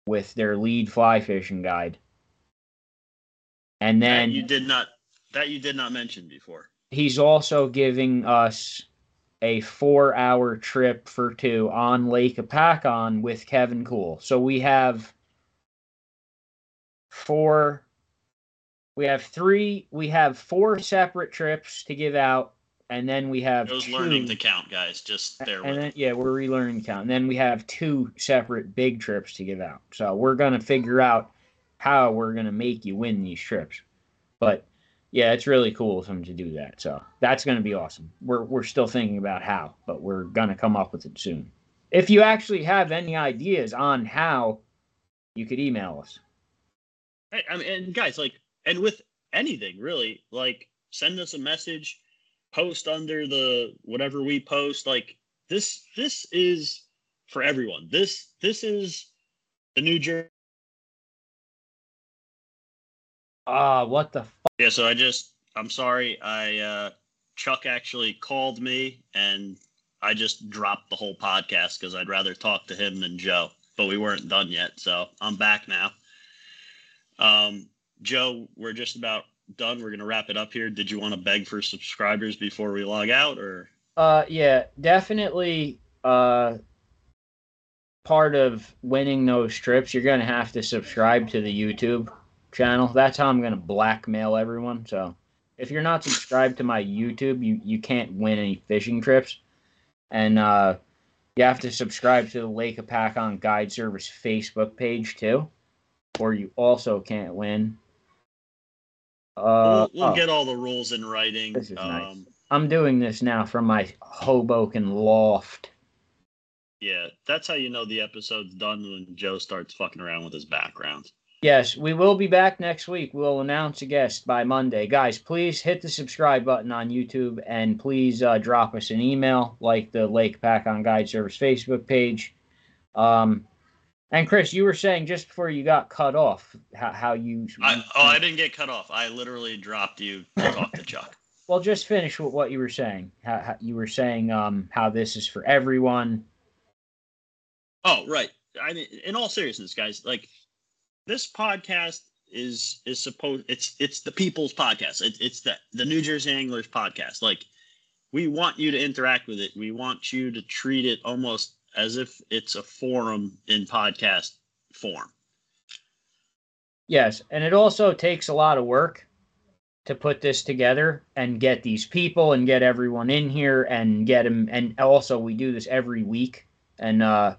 with their lead fly fishing guide. And that then you did not that you did not mention before. he's also giving us a four hour trip for two on Lake Hopatcong with Kevin Cool. So we have four, we have three, we have four separate trips to give out, and then we have Those two, learning to count, guys. Just with and then yeah, we're relearning to count. And then we have two separate big trips to give out. So we're gonna figure out how we're gonna make you win these trips. But yeah, it's really cool of him to do that. So that's gonna be awesome. We're we're still thinking about how, but we're gonna come up with it soon. If you actually have any ideas on how, you could email us. Hey, I mean, and guys, like, and with anything really, like, send us a message, post under the whatever we post. Like, this, this is for everyone. This, this is the New Jersey. Ah, what the f- Yeah. So I just, I'm sorry. I uh, Chuck actually called me, and I just dropped the whole podcast because I'd rather talk to him than Joe. But we weren't done yet, so I'm back now. Um, Joe, we're just about done. We're gonna wrap it up here. Did you want to beg for subscribers before we log out, or Uh, yeah, definitely. Uh, part of winning those trips, you're gonna have to subscribe to the YouTube channel. That's how I'm gonna blackmail everyone. So, if you're not subscribed to my YouTube, you you can't win any fishing trips, and uh, you have to subscribe to the Lake Hopatcong Guide Service Facebook page too, or you also can't win. Uh, we'll, we'll oh. get all the rules in writing. This is nice. um, I'm doing this now from my Hoboken loft. Yeah, that's how you know the episode's done when Joe starts fucking around with his background. Yes, we will be back next week. We'll announce a guest by Monday. Guys, please hit the subscribe button on YouTube and please uh, drop us an email like the Lake Hopatcong Guide Service Facebook page. Um, and Chris, you were saying just before you got cut off how, how you. I, oh, I didn't get cut off. I literally dropped you to talk to Chuck. Well, just finish with what you were saying. How, how, you were saying um, how this is for everyone. Oh, right. I mean, in all seriousness, guys, like this podcast is is supposed it's it's the people's podcast. It's it's the the New Jersey Anglers podcast. Like we want you to interact with it. We want you to treat it almost as if it's a forum in podcast form. Yes, and it also takes a lot of work to put this together and get these people and get everyone in here and get them. And also, we do this every week, and uh,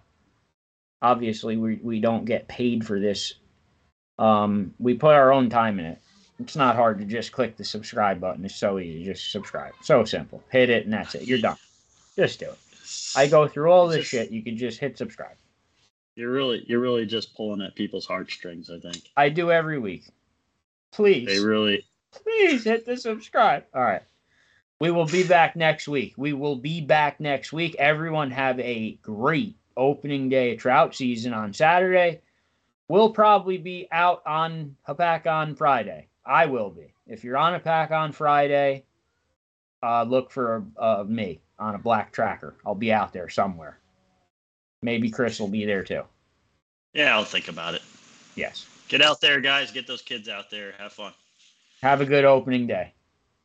obviously, we we don't get paid for this. Um, we put our own time in it. It's not hard to just click the subscribe button. It's so easy. Just subscribe. So simple. Hit it, and that's it. You're done. Just do it. I go through all this Just- shit. You can just hit subscribe. You're really you're really just pulling at people's heartstrings. I think I do every week. Please. they really. please hit the subscribe. All right. We will be back next week. We will be back next week. Everyone have a great opening day of trout season on Saturday. We'll probably be out on Hopatcong Friday. I will be. If you're on Hopatcong Friday, uh, look for uh, me on a black tracker. I'll be out there somewhere. Maybe Chris will be there too. Yeah, I'll think about it. Yes. Get out there, guys. Get those kids out there. Have fun. Have a good opening day.